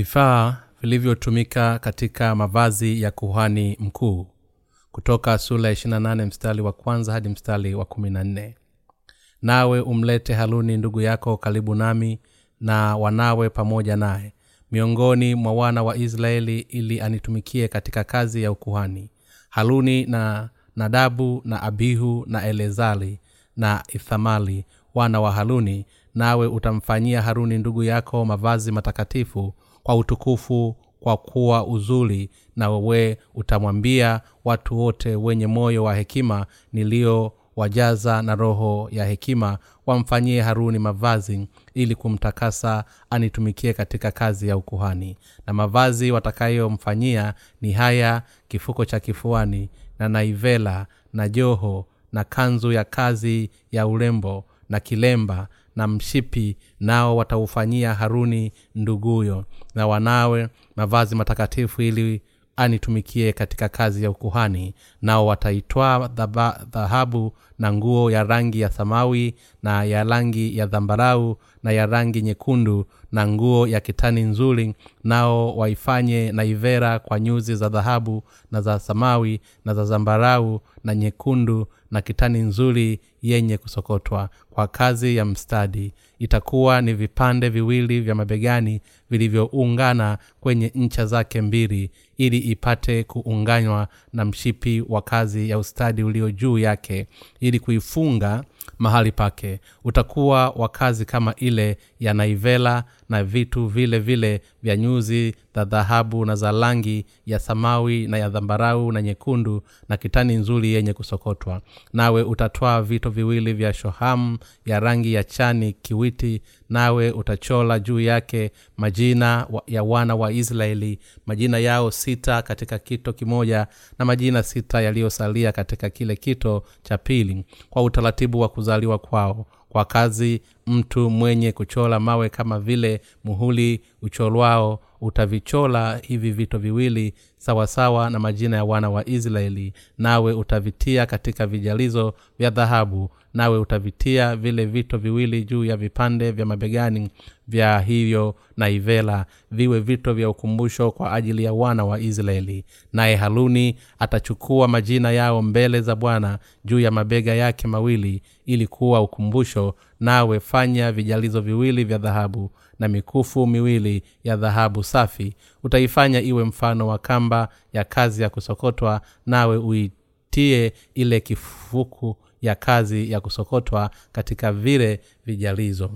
vifaa vilivyotumika katika mavazi ya kuhani mkuu. Kutoka sura ya 28 mstari wa kwanza hadi mstari wa 14 nawe umlete haruni ndugu yako karibu nami na wanawe pamoja naye miongoni mwa wana wa israeli ili anitumikie katika kazi ya ukuhani. Haruni na nadabu na abihu na elezari na ithamali wana wa haruni nawe utamfanyia haruni ndugu yako mavazi matakatifu kwa utukufu kwa kuwa uzuri na wewe utamwambia watu wote wenye moyo wa hekima niliyowajaza na roho ya hekima wamfanyie haruni mavazi ili kumtakasa anitumikie katika kazi ya ukuhani. Na mavazi watakayomfanyia ni haya kifuko cha kifuani na naivela na joho na kanzu ya kazi ya urembo na kilemba na mshipi nao wataufanyia haruni nduguyo na wanawe mavazi matakatifu ili anitumikie katika kazi ya ukuhani. Nao wataitwaa dhahabu na nguo ya rangi ya samawi na ya rangi ya dhambarau na ya rangi nyekundu na nguo ya kitani nzuri. Nao waifanye na ivera kwa nyuzi za dhahabu na za samawi na za zambarau na nyekundu na kitani nzuri yenye kusokotwa kwa kazi ya mstadi. Itakuwa ni vipande viwili vya mabegani vilivyoungana kwenye ncha zake mbili ili ipate kuunganywa na mshipi wa kazi ya ustadi ulio juu yake ili kuifunga mahali pake. Utakuwa wa kazi kama ile ya naivela na vitu vile vile vya nyuzi za dhahabu na za rangi ya samawi na ya dhambarau na nyekundu na kitani nzuri yenye kusokotwa. Nawe utatwaa vito viwili vya shohamu ya rangi ya chani kiwiti nawe utachola juu yake majina ya wana wa israeli. Majina yao sita katika kito kimoja na majina sita yaliyosalia katika kile kito cha pili. Kwa utaratibu wa kuzaliwa kwao. Kwa kazi mtu mwenye kuchola mawe kama vile muhuli ucholwao utavichola hivi vito viwili sawasawa na majina ya wana wa israeli. Nawe utavitia katika vijalizo vya dhahabu. Nawe utavitia vile vito viwili juu ya vipande vya mabegani vya hivyo na ivela viwe vito vya ukumbusho kwa ajili ya wana wa israeli. Naye haruni atachukua majina yao mbele za bwana juu ya mabega yake mawili ili kuwa ukumbusho. Nawe fanya vijalizo viwili vya dhahabu na mikufu miwili ya dhahabu safi. Utaifanya iwe mfano wa kamba ya kazi ya kusokotwa nawe uitie ile kifuku ya kazi ya kusokotwa katika vile vijalizo.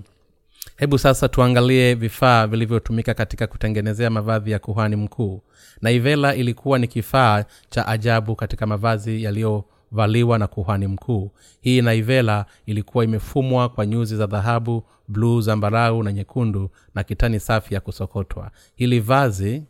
Hebu sasa tuangalie vifaa vilivyotumika katika kutengenezea mavazi ya kuhani mkuu. Naivela ilikuwa ni kifaa cha ajabu katika mavazi yaliyovaliwa na kuhani mkuu. Hii naivela ilikuwa imefumwa kwa nyuzi za dhahabu bluu zambarau na nyekundu na kitani safi ya kusokotwa. Hili vazi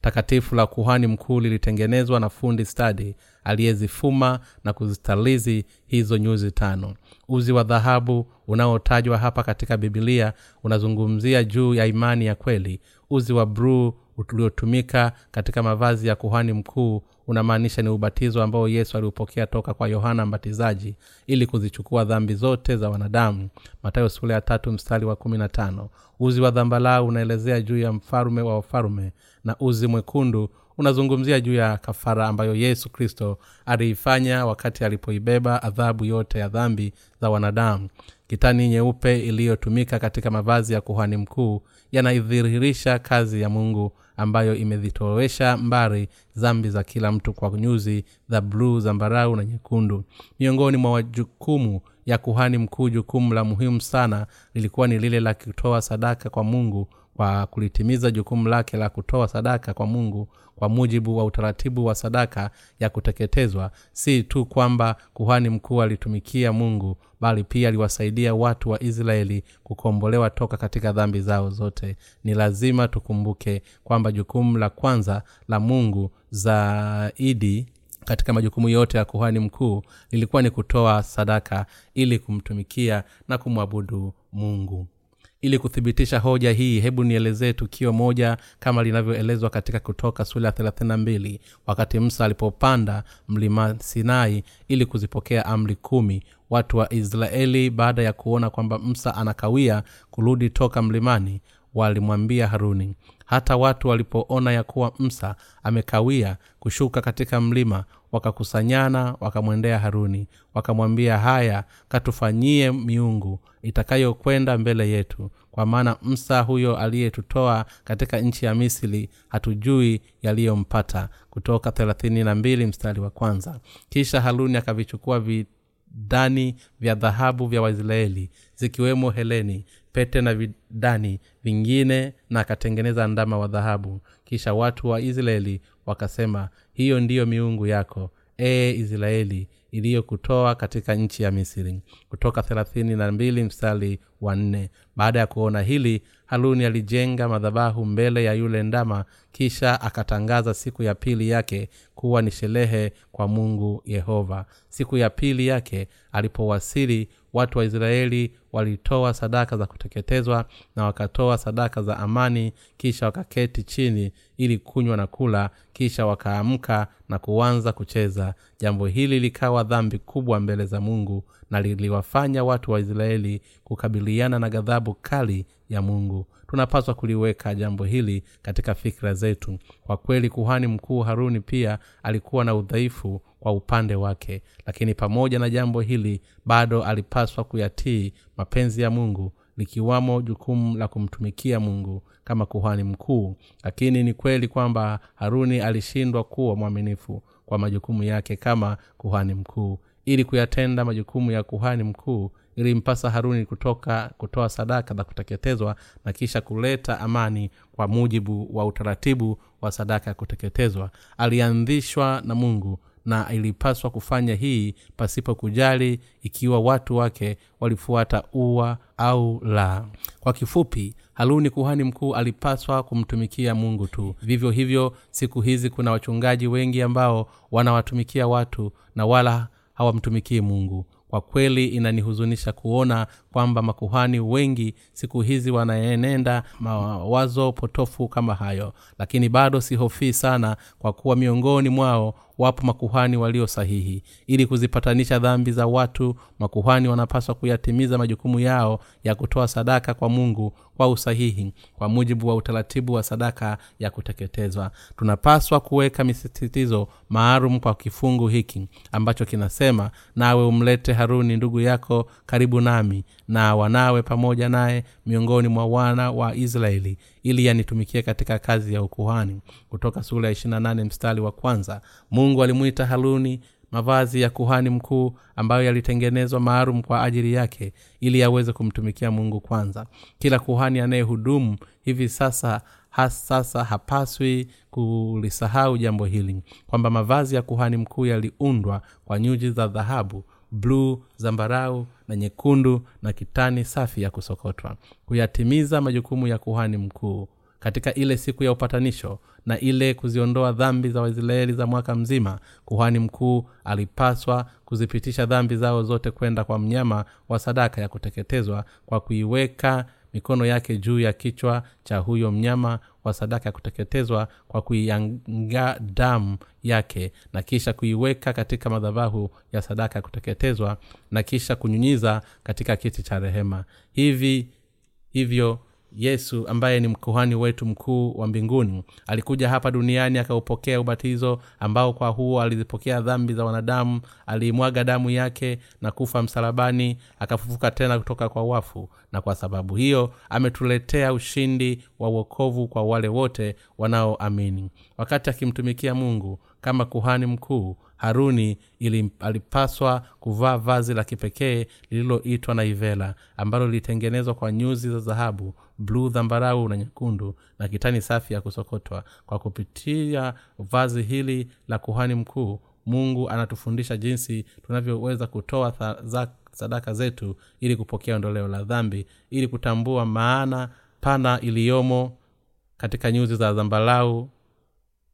takatifu la kuhani mkuu lilitengenezwa na fundi stadi aliyezifuma na kuzistalizi hizo nyuzi tano. Uzi wa dhahabu unaotajwa hapa katika bibilia unazungumzia juu ya imani ya kweli. Uzi wa bruu uliotumika katika mavazi ya kuhani mkuu unamaanisha ni ubatizo ambao yesu aliupokea toka kwa yohana mbatizaji ili kuzichukua dhambi zote za wanadamu. Matayo sula ya tatu mstari wa kumi na tano. Uzi wa dhambalau unaelezea juu ya mfalume wa wafalume na uzi mwekundu unazungumzia juu ya kafara ambayo yesu kristo aliifanya wakati alipoibeba adhabu yote ya dhambi za wanadamu. Kitani nyeupe iliyotumika katika mavazi ya kuhani mkuu yanaidhihirisha kazi ya mungu ambayo imezitowesha mbari zambi za kila mtu kwa nyuzi za bluu zambarau na nyekundu. Miongoni mwa wajukumu ya kuhani mkuu jukumu la muhimu sana lilikuwa ni lile la kutoa sadaka kwa mungu kwa kulitimiza jukumu lake la kutoa sadaka kwa mungu kwa mujibu wa utaratibu wa sadaka ya kuteketezwa. Si tu kwamba kuhani mkuu alitumikia mungu bali pia aliwasaidia watu wa israeli kukombolewa toka katika dhambi zao zote. Ni lazima tukumbuke kwamba jukumu la kwanza la mungu zaidi katika majukumu yote ya kuhani mkuu lilikuwa ni kutoa sadaka ili kumtumikia na kumwabudu mungu ili kuthibitisha hoja hii hebu nielezee tukio moja kama linavyoelezwa katika kutoka sura ya thelathini na mbili wakati msa alipopanda mlima sinai ili kuzipokea amri kumi. Watu wa israeli baada ya kuona kwamba msa anakawia kurudi toka mlimani walimwambia haruni hata watu walipoona ya kuwa msa amekawia kushuka katika mlima wakakusanyana wakamwendea haruni wakamwambia haya katufanyie miungu itakayokwenda mbele yetu. Kwa maana msa huyo aliyetutoa katika nchi ya misri hatujui yaliyompata. Kutoka thelathini na mbili mstari wa kwanza. Kisha haruni akavichukua vidani vya dhahabu vya waisraeli zikiwemo heleni pete na vidani vingine na akatengeneza ndama wa dhahabu. Kisha watu wa israeli wakasema hiyo ndiyo miungu yako ee israeli iliyokutoa katika nchi ya misri. Kutoka thelathini na mbili mstari wa nne baada ya kuona hili haruni alijenga madhabahu mbele ya yule ndama kisha akatangaza siku ya pili yake kuwa ni sherehe kwa mungu yehova. Siku ya pili yake alipowasili watu wa israeli walitoa sadaka za kuteketezwa na wakatoa sadaka za amani kisha wakaketi chini ili kunywa na kula kisha wakaamka na kuanza kucheza. Jambo hili likawa dhambi kubwa mbele za mungu na liliwafanya watu wa israeli kukabiliana na ghadhabu kali ya mungu. Tunapaswa kuliweka jambo hili katika fikira zetu. Kwa kweli kuhani mkuu haruni pia alikuwa na udhaifu kwa upande wake lakini pamoja na jambo hili bado alipaswa kuyatii mapenzi ya mungu likiwamo jukumu la kumtumikia mungu kama kuhani mkuu. Lakini ni kweli kwamba haruni alishindwa kuwa mwaminifu kwa majukumu yake kama kuhani mkuu ili kuyatenda majukumu ya kuhani mkuu ilimpasa haruni kutoka kutoa sadaka za kuteketezwa na kisha kuleta amani kwa mujibu wa utaratibu wa sadaka ya kuteketezwa. Alianzishwa na mungu na ilipaswa kufanya hii pasipo kujali ikiwa watu wake walifuata ua au la. Kwa kifupi haruni kuhani mkuu alipaswa kumtumikia mungu tu. Vivyo hivyo siku hizi kuna wachungaji wengi ambao wanawatumikia watu na wala hawamtumikii mungu. Kwa kweli inanihuzunisha kuona kwamba makuhani wengi siku hizi wanaenenda mawazo potofu kama hayo. Lakini bado sihofii sana kwa kuwa miongoni mwao wapo makuhani walio sahihi. Ili kuzipatanisha dhambi za watu makuhani wanapaswa kuyatimiza majukumu yao ya kutoa sadaka kwa mungu kwa usahihi kwa mujibu wa utaratibu wa sadaka ya kuteketezwa. Tunapaswa kuweka misisitizo maalum kwa kifungu hiki ambacho kinasema nawe umlete haruni ndugu yako karibu nami na wanawe pamoja naye miongoni mwa wana wa israeli ili yanitumikie katika kazi ya ukuhani. Kutoka sura ya 28 mstari wa kwanza mungu alimwita haruni mavazi ya kuhani mkuu ambayo yalitengenezwa maalum kwa ajili yake ili aweze kumtumikia mungu kwanza. Kila kuhani anayehudumu hivi sasa sasa hapaswi kulisahau jambo hili kwamba mavazi ya kuhani mkuu yaliundwa kwa nyuji za dhahabu bluu zambarau na nyekundu na kitani safi ya kusokotwa. Kuyatimiza majukumu ya kuhani mkuu. Katika ile siku ya upatanisho na ile kuziondoa dhambi za waisraeli za mwaka mzima kuhani mkuu alipaswa kuzipitisha dhambi zao zote kwenda kwa mnyama wa sadaka ya kuteketezwa kwa kuiweka mikono yake juu ya kichwa cha huyo mnyama wa sadaka ya kuteketezwa kwa kuianga damu yake na kisha kuiweka katika madhabahu ya sadaka ya kuteketezwa na kisha kunyunyiza katika kiti cha rehema. Hivi hivyo yesu ambaye ni mkuhani wetu mkuu wa mbinguni alikuja hapa duniani akaupokea ubatizo ambao kwa huo alizipokea dhambi za wanadamu aliimwaga damu yake na kufa msalabani akafufuka tena kutoka kwa wafu. Na kwa sababu hiyo ametuletea ushindi wa uokovu kwa wale wote wanaoamini. Wakati akimtumikia mungu kama kuhani mkuu haruni ili alipaswa kuvaa vazi la kipekee lililoitwa na ivela ambalo lilitengenezwa kwa nyuzi za dhahabu bluu dhambarau na nyekundu na kitani safi ya kusokotwa. Kwa kupitia vazi hili la kuhani mkuu mungu anatufundisha jinsi tunavyoweza kutoa tha- za sadaka zetu ili kupokea ondoleo la dhambi ili kutambua maana pana iliyomo katika nyuzi za zambalau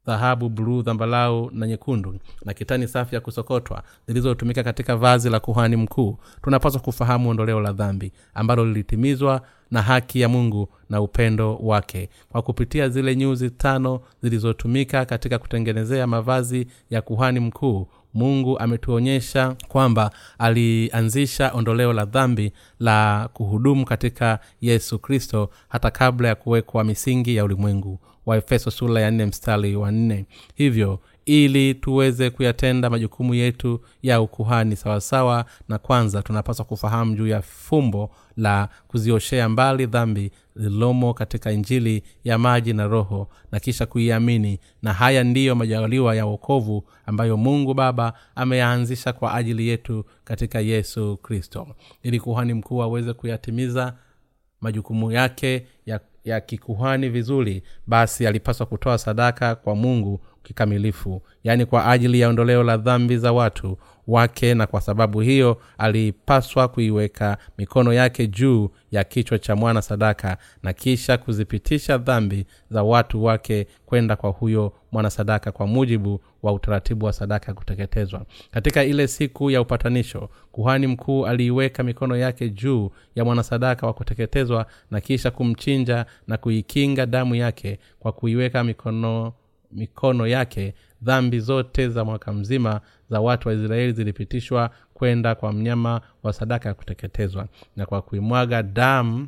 dhahabu bluu dhambalau na nyekundu na kitani safi ya kusokotwa zilizotumika katika vazi la kuhani mkuu. Tunapaswa kufahamu ondoleo la dhambi ambalo lilitimizwa na haki ya mungu na upendo wake. Kwa kupitia zile nyuzi tano zilizotumika katika kutengenezea mavazi ya kuhani mkuu mungu ametuonyesha kwamba alianzisha ondoleo la dhambi la kuhudumu katika yesu kristo hata kabla ya kuwekwa misingi ya ulimwengu waefeso sula ya nne mstari wa nne. Hivyo ili tuweze kuyatenda majukumu yetu ya ukuhani sawasawa na kwanza tunapaswa kufahamu juu ya fumbo la kuzioshea mbali dhambi lililomo katika injili ya maji na roho na kisha kuiamini. Na haya ndiyo majaliwa ya uokovu ambayo mungu baba ameyaanzisha kwa ajili yetu katika yesu kristo. Ili kuhani mkuu aweze kuyatimiza majukumu yake ya, ya kikuhani vizuri basi alipaswa kutoa sadaka kwa mungu kikamilifu yaani kwa ajili ya ondoleo la dhambi za watu wake na kwa sababu hiyo alipaswa kuiweka mikono yake juu ya kichwa cha mwana sadaka na kisha kuzipitisha dhambi za watu wake kwenda kwa huyo mwana sadaka kwa mujibu wa utaratibu wa sadaka ya kuteketezwa. Katika ile siku ya upatanisho kuhani mkuu aliiweka mikono yake juu ya mwanasadaka wa kuteketezwa na kisha kumchinja na kuikinga damu yake kwa kuiweka mikono mikono yake dhambi zote za mwaka mzima za watu wa israeli zilipitishwa kwenda kwa mnyama wa sadaka ya kuteketezwa. Na kwa kuimwaga damu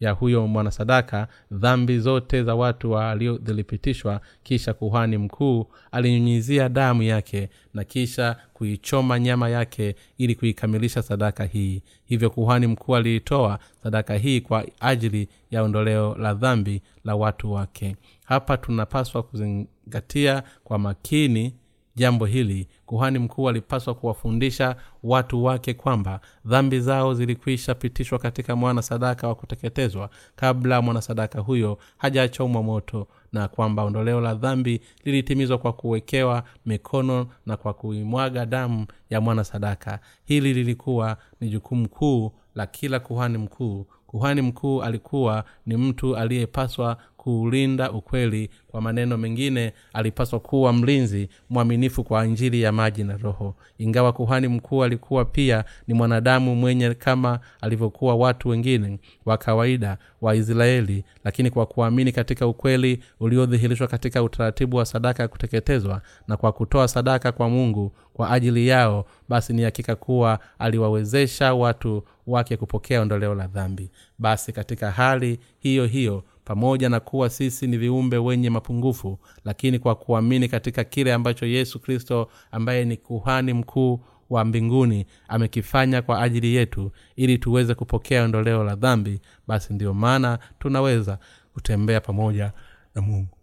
ya huyo mwanasadaka dhambi zote za watu walio zilipitishwa kisha kuhani mkuu alinyunyizia damu yake na kisha kuichoma nyama yake ili kuikamilisha sadaka hii. Hivyo kuhani mkuu aliitoa sadaka hii kwa ajili ya ondoleo la dhambi la watu wake. Hapa tunapaswa kuzingatia kwa makini jambo hili kuhani mkuu alipaswa kuwafundisha watu wake kwamba dhambi zao zilikwisha pitishwa katika mwana sadaka wa kuteketezwa kabla mwanasadaka huyo hajachomwa moto na kwamba ondoleo la dhambi lilitimizwa kwa kuwekewa mikono na kwa kuimwaga damu ya mwana sadaka. Hili lilikuwa ni jukumu kuu la kila kuhani mkuu. Kuhani mkuu alikuwa ni mtu aliyepaswa kuulinda ukweli kwa maneno mengine alipaswa kuwa mlinzi mwaminifu kwa injili ya maji na roho. Ingawa kuhani mkuu alikuwa pia ni mwanadamu mwenye kama alivyokuwa watu wengine wa kawaida wa israeli lakini kwa kuamini katika ukweli uliodhihirishwa katika utaratibu wa sadaka ya kuteketezwa na kwa kutoa sadaka kwa mungu kwa ajili yao basi ni hakika kuwa aliwawezesha watu wake kupokea ondoleo la dhambi. Basi katika hali hiyo hiyo pamoja na kuwa sisi ni viumbe wenye mapungufu lakini kwa kuamini katika kile ambacho yesu kristo ambaye ni kuhani mkuu wa mbinguni amekifanya kwa ajili yetu ili tuweze kupokea ondoleo la dhambi basi ndiyo maana tunaweza kutembea pamoja na mungu.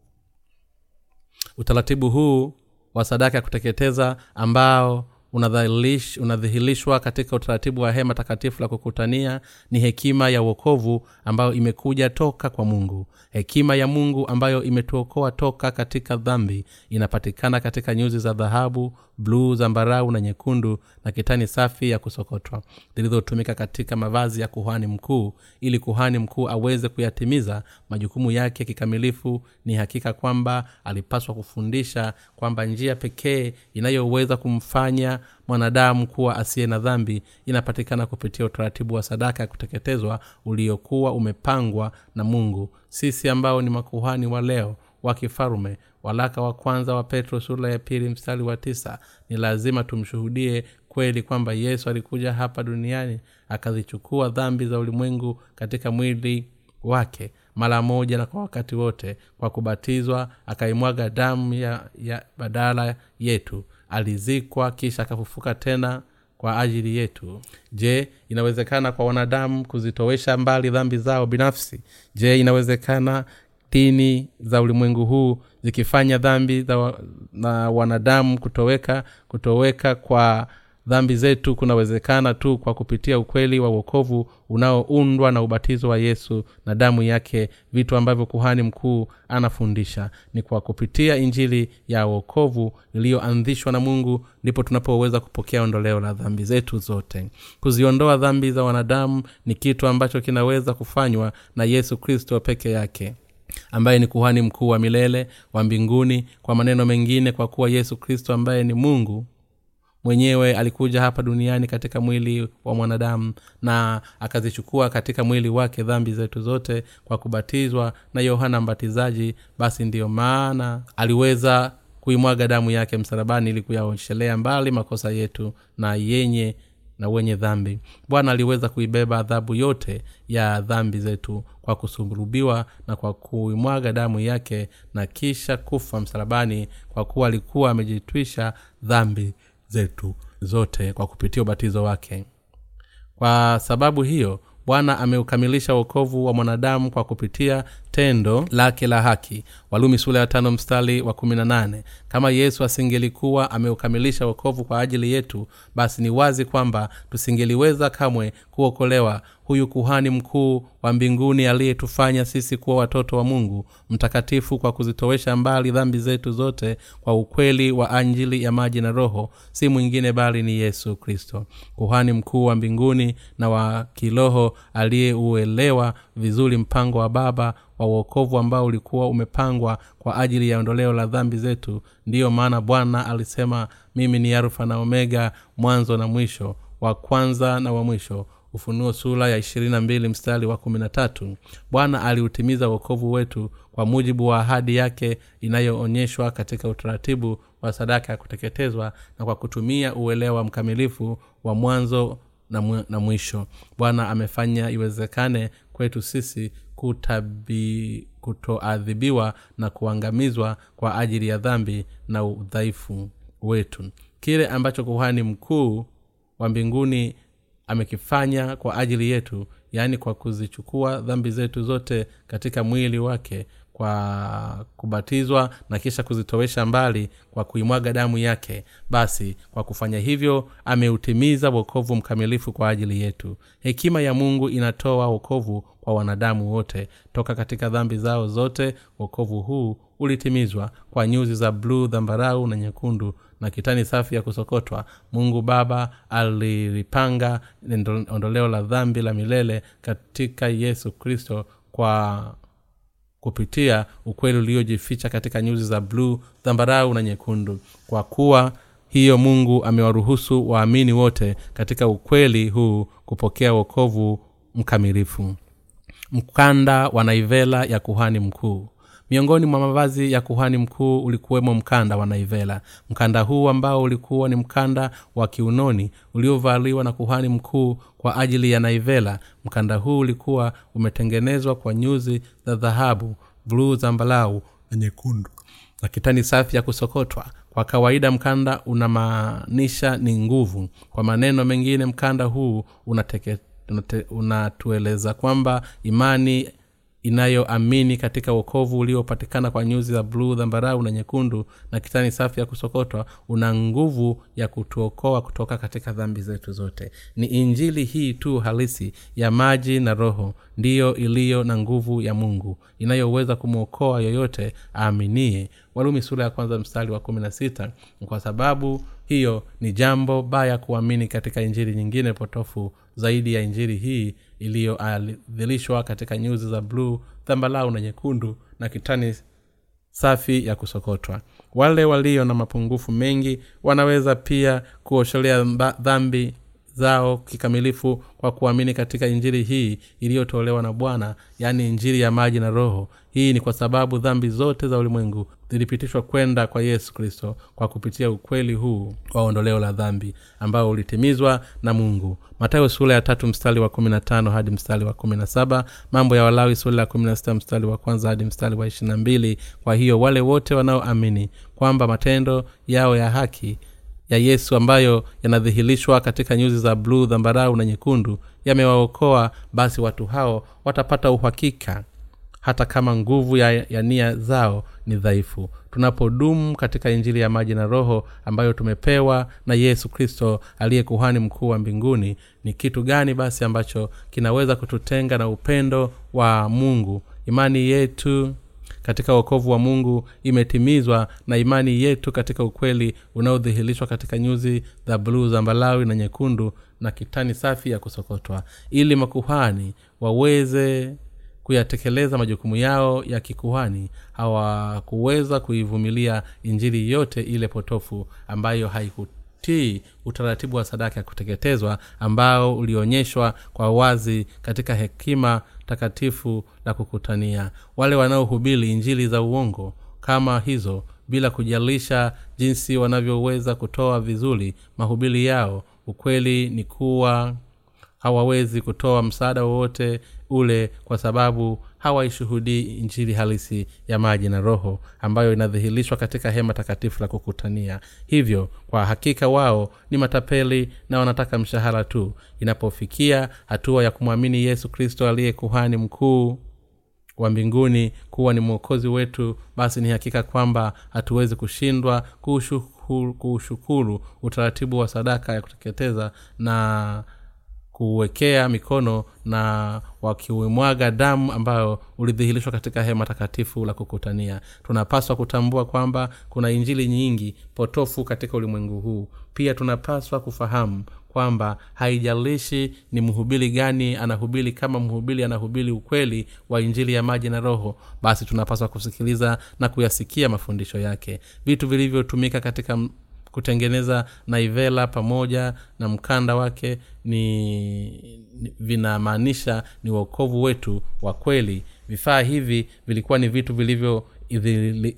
Utaratibu huu wa sadaka ya kuteketeza ambao unadhihirishwa katika utaratibu wa hema takatifu la kukutania ni hekima ya uokovu ambayo imekuja toka kwa mungu. Hekima ya mungu ambayo imetuokoa toka katika dhambi inapatikana katika nyuzi za dhahabu bluu zambarau na nyekundu na kitani safi ya kusokotwa zilizotumika katika mavazi ya kuhani mkuu ili kuhani mkuu aweze kuyatimiza majukumu yake kikamilifu. Ni hakika kwamba alipaswa kufundisha kwamba njia pekee inayoweza kumfanya mwanadamu kuwa asiye na dhambi inapatikana kupitia utaratibu wa sadaka ya kuteketezwa uliokuwa umepangwa na mungu. Sisi ambao ni makuhani wa leo wa kifalume walaka wa kwanza wa petro sura ya pili mstari wa tisa ni lazima tumshuhudie kweli kwamba yesu alikuja hapa duniani akazichukua dhambi za ulimwengu katika mwili wake mara moja na kwa wakati wote kwa kubatizwa akaimwaga damu ya, ya badala yetu. Alizikwa kisha akafufuka tena kwa ajili yetu. Je inawezekana kwa wanadamu kuzitowesha mbali dhambi zao binafsi? Je inawezekana dini za ulimwengu huu zikifanya dhambi za na wanadamu kutoweka kutoweka kwa dhambi zetu kunawezekana tu kwa kupitia ukweli wa uokovu unaoundwa na ubatizo wa yesu na damu yake vitu ambavyo kuhani mkuu anafundisha. Ni kwa kupitia injili ya uokovu iliyoanzishwa na mungu ndipo tunapoweza kupokea ondoleo la dhambi zetu zote. Kuziondoa dhambi za wanadamu ni kitu ambacho kinaweza kufanywa na yesu kristo peke yake ambaye ni kuhani mkuu wa milele wa mbinguni kwa maneno mengine kwa kuwa yesu kristo ambaye ni mungu mwenyewe alikuja hapa duniani katika mwili wa mwanadamu na akazichukua katika mwili wake dhambi zetu zote kwa kubatizwa na yohana mbatizaji basi ndiyo maana aliweza kuimwaga damu yake msalabani ili kuyaoshelea mbali makosa yetu na yenye na wenye dhambi. Bwana aliweza kuibeba adhabu yote ya dhambi zetu kwa kusulubiwa na kwa kuimwaga damu yake na kisha kufa msalabani kwa kuwa alikuwa amejitwisha dhambi zetu zote kwa kupitia ubatizo wake. Kwa sababu hiyo bwana ameukamilisha uokovu wa mwanadamu kwa kupitia tendo lake la haki. Walumi sula ya tano mstari wa kumi na nane. Kama yesu asingelikuwa ameukamilisha wokovu kwa ajili yetu basi ni wazi kwamba tusingeliweza kamwe kuokolewa. Huyu kuhani mkuu wa mbinguni aliyetufanya sisi kuwa watoto wa mungu mtakatifu kwa kuzitowesha mbali dhambi zetu zote kwa ukweli wa anjili ya maji na roho si mwingine bali ni yesu kristo. Kuhani mkuu wa mbinguni na wa kiroho aliyeuelewa vizuri mpango wa baba wa uokovu ambao ulikuwa umepangwa kwa ajili ya ondoleo la dhambi zetu. Ndiyo maana bwana alisema mimi ni alfa na omega mwanzo na mwisho wa kwanza na wa mwisho. Ufunuo sura ya ishirini na mbili mstari wa kumi na tatu. Bwana aliutimiza uokovu wetu kwa mujibu wa ahadi yake inayoonyeshwa katika utaratibu wa sadaka ya kuteketezwa na kwa kutumia uelewa mkamilifu wa mwanzo na mwisho. Bwana amefanya iwezekane kwetu sisi kutabi kutoadhibiwa na kuangamizwa kwa ajili ya dhambi na udhaifu wetu. Kile ambacho kuhani mkuu wa mbinguni amekifanya kwa ajili yetu yaani kwa kuzichukua dhambi zetu zote katika mwili wake kwa kubatizwa na kisha kuzitowesha mbali kwa kuimwaga damu yake basi kwa kufanya hivyo ameutimiza wokovu mkamilifu kwa ajili yetu. Hekima ya mungu inatoa wokovu kwa wanadamu wote. Toka katika dhambi zao zote wokovu huu ulitimizwa kwa nyuzi za bluu dhambarau na nyekundu na kitani safi ya kusokotwa. Mungu baba alilipanga ondoleo la dhambi la milele katika yesu kristo kwa kupitia ukweli uliojificha katika nyuzi za bluu dhambarau na nyekundu. Kwa kuwa hiyo mungu amewaruhusu waamini wote katika ukweli huu kupokea wokovu mkamilifu. Mkanda wa naivela ya kuhani mkuu miongoni mwa mavazi ya kuhani mkuu ulikuwemo mkanda wa naivela. Mkanda huu ambao ulikuwa ni mkanda wa kiunoni uliovaliwa na kuhani mkuu kwa ajili ya naivela. Mkanda huu ulikuwa umetengenezwa kwa nyuzi za dhahabu bluu zambalau na nyekundu na kitani safi ya kusokotwa. Kwa kawaida mkanda unamaanisha ni nguvu. Kwa maneno mengine mkanda huu unateke, unate, unatueleza kwamba imani inayoamini katika uokovu uliopatikana kwa nyuzi za bluu dhambarau na nyekundu na kitani safi ya kusokotwa una nguvu ya kutuokoa kutoka katika dhambi zetu zote. Ni injili hii tu halisi ya maji na roho ndiyo iliyo na nguvu ya mungu inayoweza kumwokoa yoyote aaminie. Walumi sura ya kwanza mstari wa kumi na sita. Kwa sababu hiyo ni jambo baya kuamini katika injili nyingine potofu zaidi ya injili hii iliyoadhilishwa katika nyuzi za bluu dhambalau na nyekundu na kitani safi ya kusokotwa. Wale walio na mapungufu mengi wanaweza pia kuosholea dhambi zao kikamilifu kwa kuamini katika injili hii iliyotolewa na bwana yaani injili ya maji na roho hii ni kwa sababu dhambi zote za ulimwengu zilipitishwa kwenda kwa yesu kristo kwa kupitia ukweli huu wa ondoleo la dhambi ambao ulitimizwa na mungu. Matayo sura ya tatu mstari wa kumi na tano hadi mstari wa kumi na saba. Mambo ya walawi sura ya kumi na sita mstari wa kwanza hadi mstari wa ishirina mbili. Kwa hiyo wale wote wanaoamini kwamba matendo yao ya haki ya yesu ambayo yanadhihirishwa katika nyuzi za bluu dhambarau na nyekundu yamewaokoa basi watu hao watapata uhakika hata kama nguvu ya, ya nia zao ni dhaifu. Tunapodumu katika injili ya maji na roho ambayo tumepewa na yesu kristo aliye kuhani mkuu wa mbinguni ni kitu gani basi ambacho kinaweza kututenga na upendo wa mungu? Imani yetu katika uokovu wa mungu imetimizwa na imani yetu katika ukweli unaodhihirishwa katika nyuzi za bluu za mbalawi na nyekundu na kitani safi ya kusokotwa ili makuhani waweze kuyatekeleza majukumu yao ya kikuhani. Hawakuweza kuivumilia injili yote ile potofu ambayo haikutii utaratibu wa sadaka ya kuteketezwa ambao ulionyeshwa kwa wazi katika hekima takatifu la kukutania. Wale wanaohubiri injili za uongo kama hizo bila kujalisha jinsi wanavyoweza kutoa vizuri mahubiri yao ukweli ni kuwa hawawezi kutoa msaada wowote ule kwa sababu hawaishuhudii injili halisi ya maji na roho ambayo inadhihirishwa katika hema takatifu la kukutania. Hivyo kwa hakika wao ni matapeli na wanataka mshahara tu. Inapofikia hatua ya kumwamini yesu kristo aliye kuhani mkuu wa mbinguni kuwa ni mwokozi wetu basi ni hakika kwamba hatuwezi kushindwa kuushukuru, kuushukuru utaratibu wa sadaka ya kuteketeza na kuwekea mikono na wakiumwaga damu ambayo ulidhihirishwa katika hema takatifu la kukutania. Tunapaswa kutambua kwamba kuna injili nyingi potofu katika ulimwengu huu. Pia tunapaswa kufahamu kwamba haijalishi ni mhubiri gani anahubiri kama mhubiri anahubiri ukweli wa injili ya maji na roho basi tunapaswa kusikiliza na kuyasikia mafundisho yake. Vitu vilivyotumika katika kutengeneza naivela pamoja na mkanda wake ni, ni vinamaanisha ni uokovu wetu wa kweli. Vifaa hivi vilikuwa ni vitu vilivyo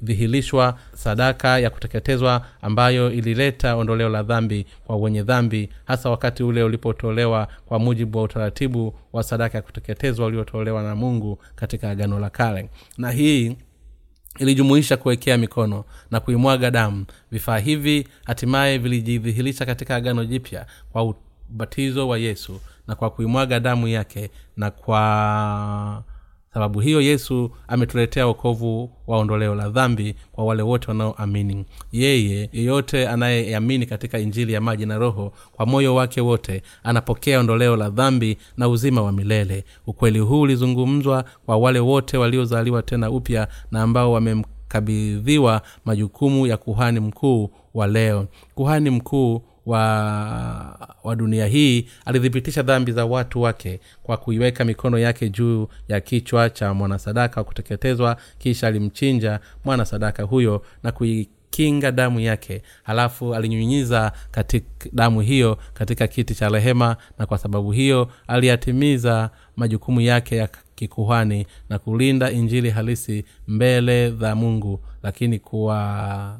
dhihirishwa sadaka ya kuteketezwa ambayo ilileta ondoleo la dhambi kwa wenye dhambi hasa wakati ule ulipotolewa kwa mujibu wa utaratibu wa sadaka ya kuteketezwa uliotolewa na mungu katika agano la kale. Na hii ilijumuisha kuwekea mikono na kuimwaga damu. Vifaa hivi hatimaye vilijidhihirisha katika agano jipya kwa ubatizo wa yesu na kwa kuimwaga damu yake na kwa sababu hiyo yesu ametuletea wokovu wa ondoleo la dhambi kwa wale wote wanaoamini. Yeye yeyote anayeamini katika injili ya maji na roho kwa moyo wake wote anapokea ondoleo la dhambi na uzima wa milele. Ukweli huu ulizungumzwa kwa wale wote waliozaliwa tena upya na ambao wamemkabidhiwa majukumu ya kuhani mkuu wa leo. Kuhani mkuu wa wa dunia hii alithibitisha dhambi za watu wake kwa kuiweka mikono yake juu ya kichwa cha mwanasadaka wa kuteketezwa kisha alimchinja mwanasadaka huyo na kuikinga damu yake. Halafu alinyunyiza damu hiyo katika kiti cha rehema na kwa sababu hiyo aliyatimiza majukumu yake ya kikuhani na kulinda injili halisi mbele za mungu lakini kuwa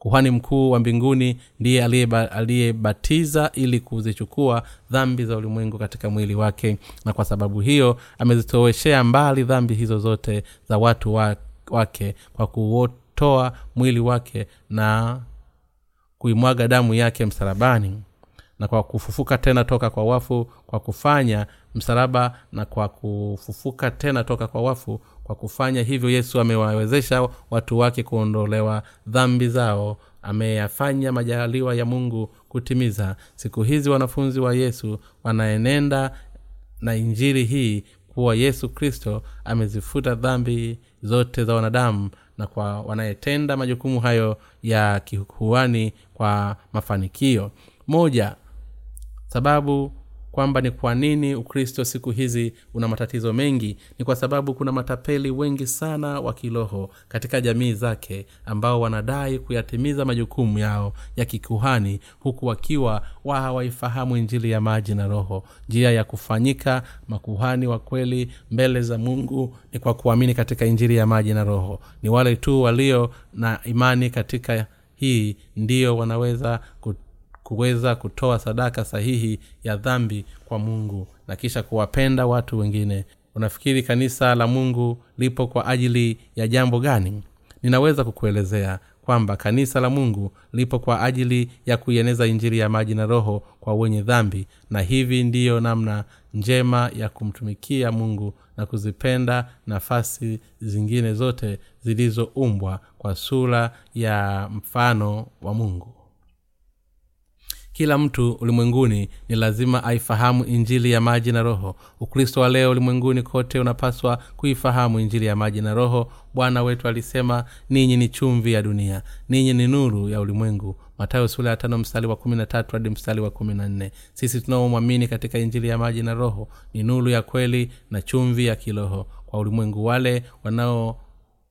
kuhani mkuu wa mbinguni ndiye aliyebatiza ili kuzichukua dhambi za ulimwengu katika mwili wake. Na kwa sababu hiyo amezitoweshea mbali dhambi hizo zote za watu wa, wake kwa kuotoa mwili wake na kuimwaga damu yake msalabani. Na kwa kufufuka tena toka kwa wafu kwa kufanya msalaba na kwa kufufuka tena toka kwa wafu kwa kufanya hivyo yesu amewawezesha watu wake kuondolewa dhambi zao. Ameyafanya majaliwa ya mungu kutimiza. Siku hizi wanafunzi wa yesu wanaenenda na injiri hii kuwa yesu kristo amezifuta dhambi zote za wanadamu na kwa wanayetenda majukumu hayo ya kihuani kwa mafanikio. Moja sababu kwamba ni kwa nini ukristo siku hizi una matatizo mengi. Ni kwa sababu kuna matapeli wengi sana wa kiroho katika jamii zake ambao wanadai kuyatimiza majukumu yao ya kikuhani huku wakiwa wa hawaifahamu injili ya maji na roho. Njia ya kufanyika makuhani wa kweli mbele za mungu ni kwa kuamini katika injili ya maji na roho. Ni wale tu walio na imani katika hii ndio wanaweza kut kuweza kutoa sadaka sahihi ya dhambi kwa mungu na kisha kuwapenda watu wengine. Unafikiri kanisa la mungu lipo kwa ajili ya jambo gani? Ninaweza kukuelezea kwamba kanisa la mungu lipo kwa ajili ya kuieneza injiri ya maji na roho kwa wenye dhambi na hivi ndiyo namna njema ya kumtumikia mungu na kuzipenda nafasi zingine zote zilizoumbwa kwa sura ya mfano wa mungu kila mtu ulimwenguni ni lazima aifahamu injili ya maji na roho. Ukristo wa leo ulimwenguni kote unapaswa kuifahamu injili ya maji na roho. Bwana wetu alisema ninyi ni chumvi ya dunia ninyi ni nuru ya ulimwengu. Matayo sula ya tano mstari wa kumi na tatu hadi mstari wa kumi na nne. Sisi tunaomwamini katika injili ya maji na roho ni nuru ya kweli na chumvi ya kiroho. Kwa ulimwengu wale wanao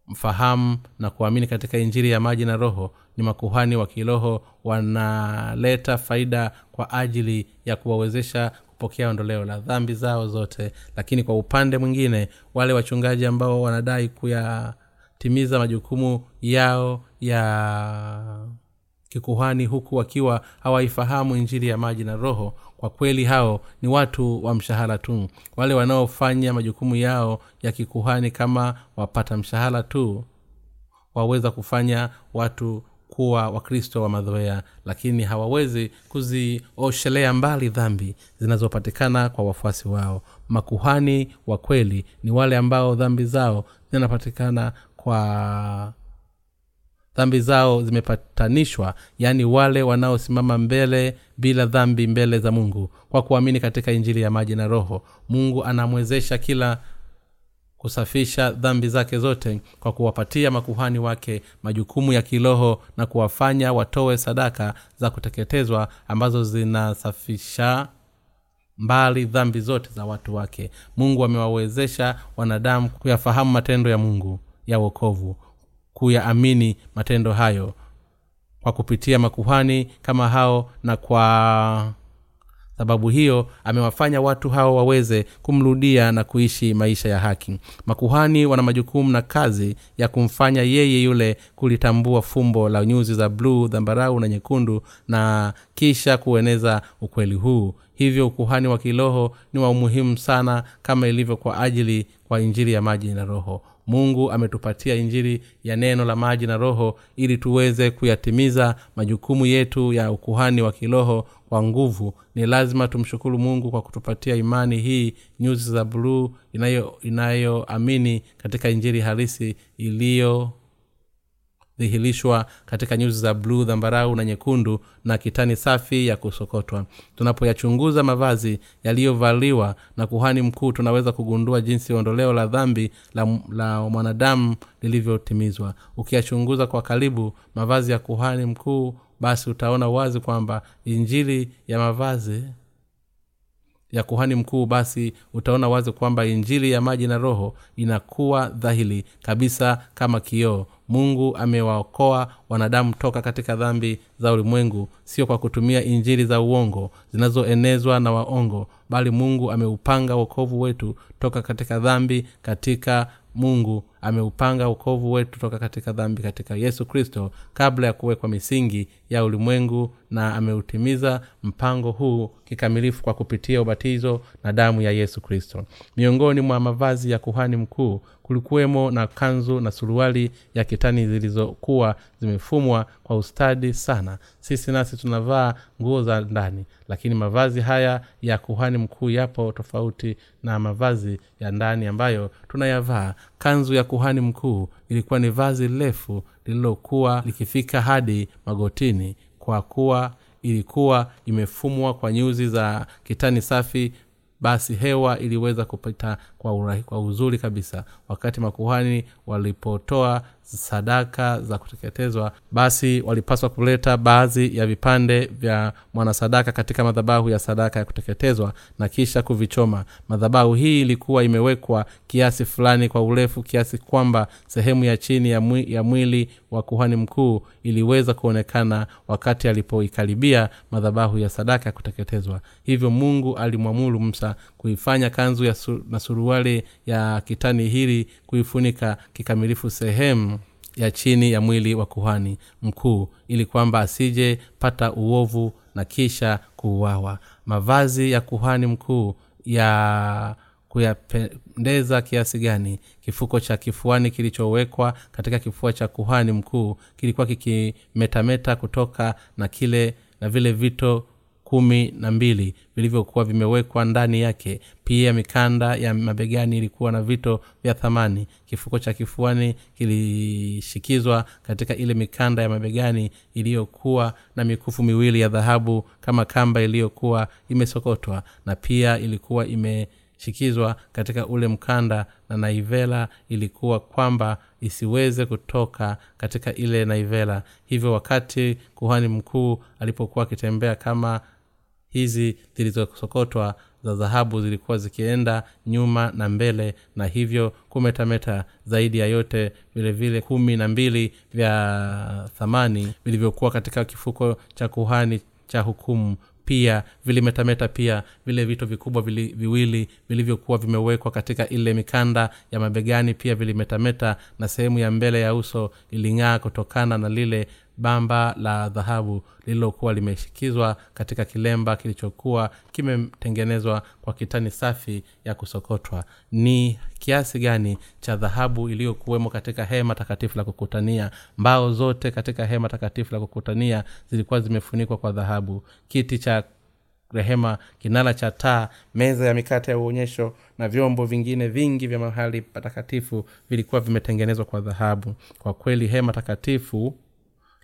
mfahamu na kuamini katika injiri ya maji na roho ni makuhani wa kiroho wanaleta faida kwa ajili ya kuwawezesha kupokea ondoleo la dhambi zao zote. Lakini kwa upande mwingine wale wachungaji ambao wanadai kuyatimiza majukumu yao ya kikuhani huku wakiwa hawaifahamu injili ya maji na roho. Kwa kweli hao ni watu wa mshahara tu. Wale wanaofanya majukumu yao ya kikuhani kama wapata mshahara tu waweza kufanya watu kuwa wakristo wa madhoea lakini hawawezi kuzioshelea mbali dhambi zinazopatikana kwa wafuasi wao. Makuhani wa kweli ni wale ambao dhambi zao zinapatikana kwa dhambi zao zimepatanishwa yaani wale wanaosimama mbele bila dhambi mbele za mungu kwa kuamini katika injili ya maji na roho. Mungu anamwezesha kila kusafisha dhambi zake zote kwa kuwapatia makuhani wake majukumu ya kiroho na kuwafanya watoe sadaka za kuteketezwa ambazo zinasafisha mbali dhambi zote za watu wake. Mungu amewawezesha wanadamu kuyafahamu matendo ya mungu ya wokovu kuyaamini matendo hayo kwa kupitia makuhani kama hao na kwa sababu hiyo amewafanya watu hao waweze kumrudia na kuishi maisha ya haki. Makuhani wana majukumu na kazi ya kumfanya yeye yule kulitambua fumbo la nyuzi za bluu dhambarau na nyekundu na kisha kueneza ukweli huu. Hivyo ukuhani wa kiroho ni wa umuhimu sana kama ilivyo kwa ajili kwa injili ya maji na roho mungu ametupatia injili ya neno la maji na roho ili tuweze kuyatimiza majukumu yetu ya ukuhani wa kiroho kwa nguvu. Ni lazima tumshukuru mungu kwa kutupatia imani hii nyuzi za buluu inayoamini inayo katika injili halisi iliyo dhihirishwa katika nyuzi za bluu dhambarau na nyekundu na kitani safi ya kusokotwa. Tunapoyachunguza mavazi yaliyovaliwa na kuhani mkuu tunaweza kugundua jinsi ondoleo la dhambi la, la mwanadamu lilivyotimizwa. Ukiyachunguza kwa karibu mavazi ya kuhani mkuu basi utaona wazi kwamba injili ya mavazi ya kuhani mkuu basi utaona wazi kwamba injili ya maji na roho inakuwa dhahili kabisa kama kioo mungu amewaokoa wanadamu toka katika dhambi za ulimwengu sio kwa kutumia injili za uongo zinazoenezwa na waongo bali mungu ameupanga wokovu wetu toka katika dhambi katika mungu ameupanga wokovu wetu toka katika dhambi katika yesu kristo kabla ya kuwekwa misingi ya ulimwengu na ameutimiza mpango huu kikamilifu kwa kupitia ubatizo na damu ya yesu kristo. Miongoni mwa mavazi ya kuhani mkuu kulikuwemo na kanzu na suruali ya kitani zilizokuwa zimefumwa kwa ustadi sana. Sisi nasi tunavaa nguo za ndani lakini mavazi haya ya kuhani mkuu yapo tofauti na mavazi ya ndani ambayo tunayavaa. Kanzu ya kuhani mkuu ilikuwa ni vazi refu lililokuwa likifika hadi magotini kwa kuwa ilikuwa imefumwa kwa nyuzi za kitani safi basi hewa iliweza kupita kwa, kwa uzuri kabisa wakati makuhani walipotoa sadaka za kuteketezwa basi walipaswa kuleta baadhi ya vipande vya mwanasadaka katika madhabahu ya sadaka ya kuteketezwa na kisha kuvichoma. Madhabahu hii ilikuwa imewekwa kiasi fulani kwa urefu kiasi kwamba sehemu ya chini ya, mwi, ya mwili wa kuhani mkuu iliweza kuonekana wakati alipoikaribia madhabahu ya sadaka ya kuteketezwa. Hivyo mungu alimwamuru msa kuifanya kanzu ya sur, na suruali ya kitani hili kuifunika kikamilifu sehemu ya chini ya mwili wa kuhani mkuu ili kwamba asije pata uovu na kisha kuuawa. Mavazi ya kuhani mkuu ya kuyapendeza kiasi gani? Kifuko cha kifuani kilichowekwa katika kifua cha kuhani mkuu kilikuwa kikimetameta kutoka na kile na vile vito kumi na mbili vilivyokuwa vimewekwa ndani yake. Pia mikanda ya mabegani ilikuwa na vito vya thamani. Kifuko cha kifuani kilishikizwa katika ile mikanda ya mabegani iliyokuwa na mikufu miwili ya dhahabu kama kamba iliyokuwa imesokotwa. Na pia ilikuwa imeshikizwa katika ule mkanda na naivela ilikuwa kwamba isiweze kutoka katika ile naivela. Hivyo wakati kuhani mkuu alipokuwa akitembea kama hizi zilizosokotwa za dhahabu zilikuwa zikienda nyuma na mbele na hivyo kumetameta zaidi ya yote vile vile kumi na mbili vya thamani vilivyokuwa katika kifuko cha kuhani cha hukumu. Pia vilimetameta pia vile vito vikubwa vili, viwili vilivyokuwa vimewekwa katika ile mikanda ya mabegani pia vilimetameta na sehemu ya mbele ya uso iling'aa kutokana na lile bamba la dhahabu lililokuwa limeshikizwa katika kilemba kilichokuwa kimetengenezwa kwa kitani safi ya kusokotwa. Ni kiasi gani cha dhahabu iliyokuwemo katika hema takatifu la kukutania? Mbao zote katika hema takatifu la kukutania zilikuwa zimefunikwa kwa dhahabu. Kiti cha rehema kinala cha taa meza ya mikate ya uonyesho na vyombo vingine vingi vya mahali patakatifu vilikuwa vimetengenezwa kwa dhahabu. Kwa kweli hema takatifu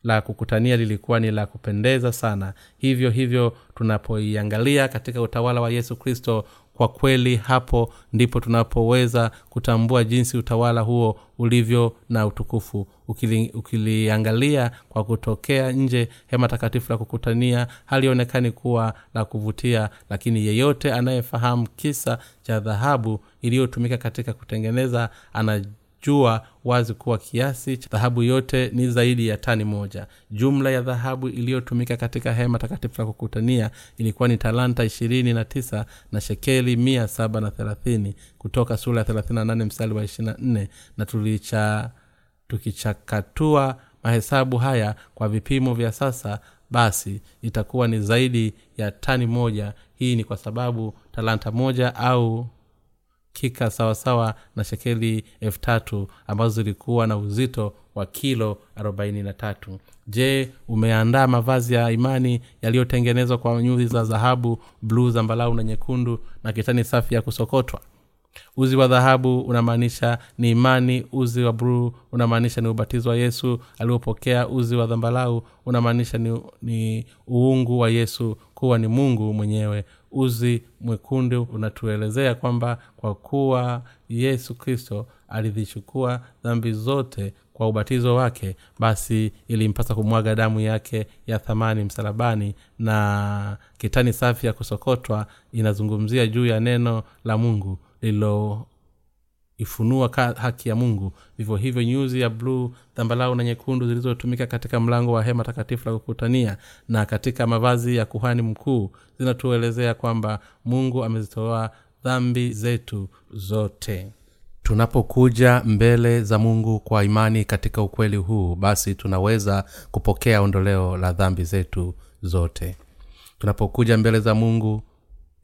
la kukutania lilikuwa ni la kupendeza sana. Hivyo hivyo tunapoiangalia katika utawala wa yesu kristo kwa kweli hapo ndipo tunapoweza kutambua jinsi utawala huo ulivyo na utukufu. Ukili, ukiliangalia kwa kutokea nje hema takatifu la kukutania halionekani kuwa la kuvutia lakini yeyote anayefahamu kisa cha dhahabu iliyotumika katika kutengeneza ana jua wazi kuwa kiasi cha dhahabu yote ni zaidi ya tani moja. Jumla ya dhahabu iliyotumika katika hema takatifu la kukutania ilikuwa ni talanta ishirini na tisa na shekeli mia saba na thelathini. Kutoka sura ya thelathini na nane mstari wa ishiri na nne na tulicha tukichakatua mahesabu haya kwa vipimo vya sasa basi itakuwa ni zaidi ya tani moja. Hii ni kwa sababu talanta moja au kika sawasawa na shekeli elfu ambazo zilikuwa na uzito wa kilo arobaini na tatu. Je umeandaa mavazi ya imani yaliyotengenezwa kwa nyuzi za dhahabu bluu zambalau na nyekundu na kitani safi ya kusokotwa? Uzi wa dhahabu unamaanisha ni imani uzi wa bruu unamaanisha ni ubatizo wa yesu aliopokea uzi wa dhambalau unamaanisha ni, ni uungu wa yesu kuwa ni mungu mwenyewe uzi mwekundu unatuelezea kwamba kwa kuwa yesu kristo alizichukua dhambi zote kwa ubatizo wake basi ilimpasa kumwaga damu yake ya thamani msalabani na kitani safi ya kusokotwa inazungumzia juu ya neno la mungu lililoifunua haki ya mungu. Vivyo hivyo nyuzi ya bluu dhambalau na nyekundu zilizotumika katika mlango wa hema takatifu la kukutania na katika mavazi ya kuhani mkuu zinatuelezea kwamba mungu amezitoa dhambi zetu zote. Tunapokuja mbele za mungu kwa imani katika ukweli huu basi tunaweza kupokea ondoleo la dhambi zetu zote. Tunapokuja mbele za mungu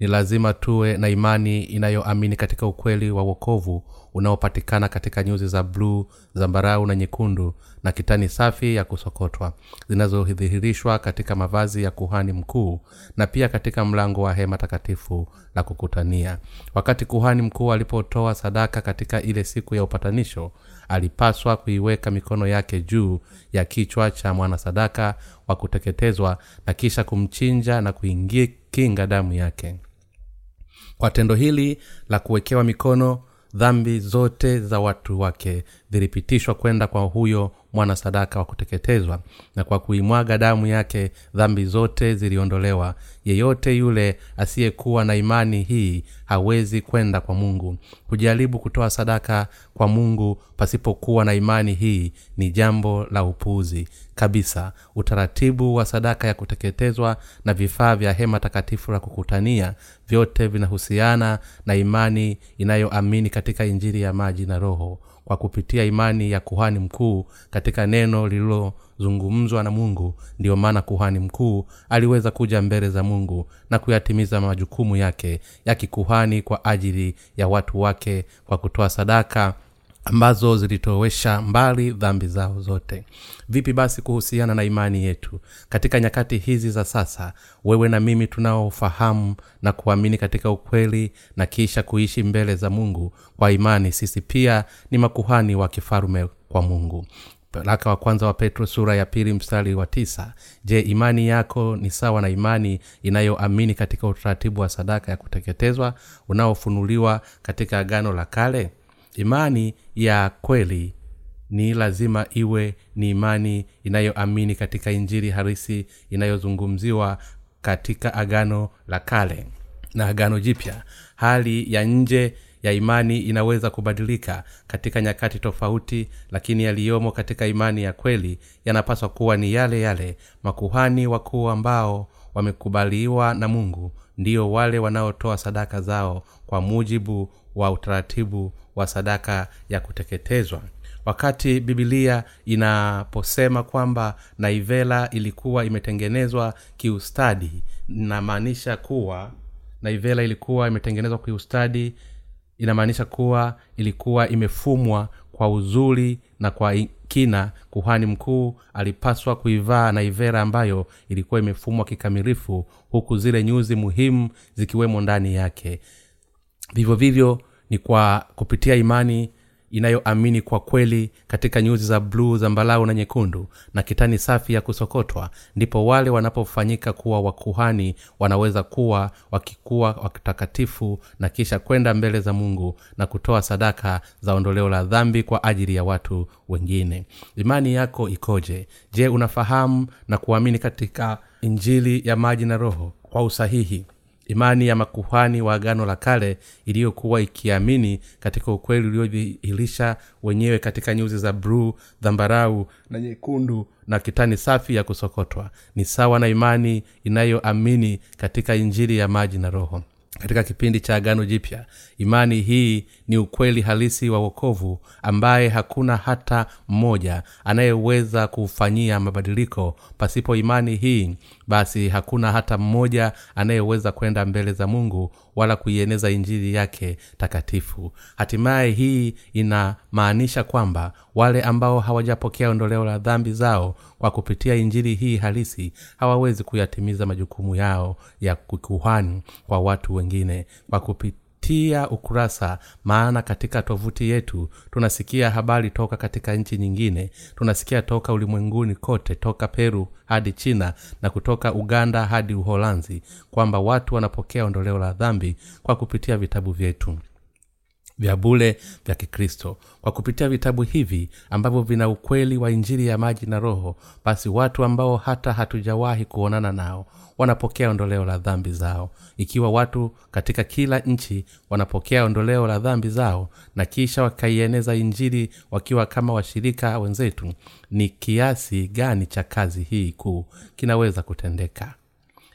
ni lazima tuwe na imani inayoamini katika ukweli wa wokovu unaopatikana katika nyuzi za bluu zambarau na nyekundu na kitani safi ya kusokotwa zinazodhihirishwa katika mavazi ya kuhani mkuu na pia katika mlango wa hema takatifu la kukutania. Wakati kuhani mkuu alipotoa sadaka katika ile siku ya upatanisho alipaswa kuiweka mikono yake juu ya kichwa cha mwanasadaka wa kuteketezwa na kisha kumchinja na kuingia kinga damu yake kwa tendo hili la kuwekewa mikono dhambi zote za watu wake zilipitishwa kwenda kwa huyo mwana sadaka wa kuteketezwa na kwa kuimwaga damu yake dhambi zote ziliondolewa yeyote yule asiyekuwa na imani hii hawezi kwenda kwa mungu. Kujaribu kutoa sadaka kwa mungu pasipokuwa na imani hii ni jambo la upuuzi kabisa. Utaratibu wa sadaka ya kuteketezwa na vifaa vya hema takatifu la kukutania vyote vinahusiana na imani inayoamini katika injili ya maji na roho kwa kupitia imani ya kuhani mkuu katika neno lililozungumzwa na mungu. Ndiyo maana kuhani mkuu aliweza kuja mbele za mungu na kuyatimiza majukumu yake ya kikuhani kwa ajili ya watu wake kwa kutoa sadaka ambazo zilitowesha mbali dhambi zao zote. Vipi basi kuhusiana na imani yetu? Katika nyakati hizi za sasa wewe na mimi tunaofahamu na kuamini katika ukweli na kisha kuishi mbele za mungu kwa imani sisi pia ni makuhani wa kifalume kwa mungu. Waraka wa kwanza wa petro sura ya pili mstari wa tisa. Je imani yako ni sawa na imani inayoamini katika utaratibu wa sadaka ya kuteketezwa unaofunuliwa katika agano la kale imani ya kweli ni lazima iwe ni imani inayoamini katika injili harisi inayozungumziwa katika agano la kale na agano jipya. Hali ya nje ya imani inaweza kubadilika katika nyakati tofauti lakini yaliyomo katika imani ya kweli yanapaswa kuwa ni yale yale. Makuhani wakuu ambao wamekubaliwa na mungu ndio wale wanaotoa sadaka zao kwa mujibu wa utaratibu wa sadaka ya kuteketezwa. Wakati bibilia inaposema kwamba naivela ilikuwa imetengenezwa kiustadi inamaanisha kuwa naivela ilikuwa imetengenezwa kiustadi inamaanisha kuwa ilikuwa imefumwa kwa uzuri na kwa kina. Kuhani mkuu alipaswa kuivaa naivera ambayo ilikuwa imefumwa kikamilifu huku zile nyuzi muhimu zikiwemo ndani yake vivyo vivyo ni kwa kupitia imani inayoamini kwa kweli katika nyuzi za bluu zambalau na nyekundu na kitani safi ya kusokotwa ndipo wale wanapofanyika kuwa wakuhani wanaweza kuwa wakikuwa watakatifu na kisha kwenda mbele za mungu na kutoa sadaka za ondoleo la dhambi kwa ajili ya watu wengine. Imani yako ikoje? Je unafahamu na kuamini katika injili ya maji na roho kwa usahihi imani ya makuhani wa agano la kale iliyokuwa ikiamini katika ukweli uliodhihirisha wenyewe katika nyuzi za bruu dhambarau na nyekundu na kitani safi ya kusokotwa. Ni sawa na imani inayoamini katika injili ya maji na roho. Katika kipindi cha agano jipya imani hii ni ukweli halisi wa wokovu ambaye hakuna hata mmoja anayeweza kuufanyia mabadiliko. Pasipo imani hii basi hakuna hata mmoja anayeweza kwenda mbele za mungu wala kuieneza injili yake takatifu. Hatimaye hii inamaanisha kwamba wale ambao hawajapokea ondoleo la dhambi zao kwa kupitia injili hii halisi hawawezi kuyatimiza majukumu yao ya kikuhani kwa watu wengine kwa kupitia ukurasa maana katika tovuti yetu tunasikia habari toka katika nchi nyingine tunasikia toka ulimwenguni kote toka peru hadi china na kutoka uganda hadi uholanzi kwamba watu wanapokea ondoleo la dhambi kwa kupitia vitabu vyetu vya bule vya kikristo. Kwa kupitia vitabu hivi ambavyo vina ukweli wa injili ya maji na roho basi watu ambao hata hatujawahi kuonana nao wanapokea ondoleo la dhambi zao. Ikiwa watu katika kila nchi wanapokea ondoleo la dhambi zao na kisha wakaieneza injili wakiwa kama washirika wenzetu ni kiasi gani cha kazi hii kuu kinaweza kutendeka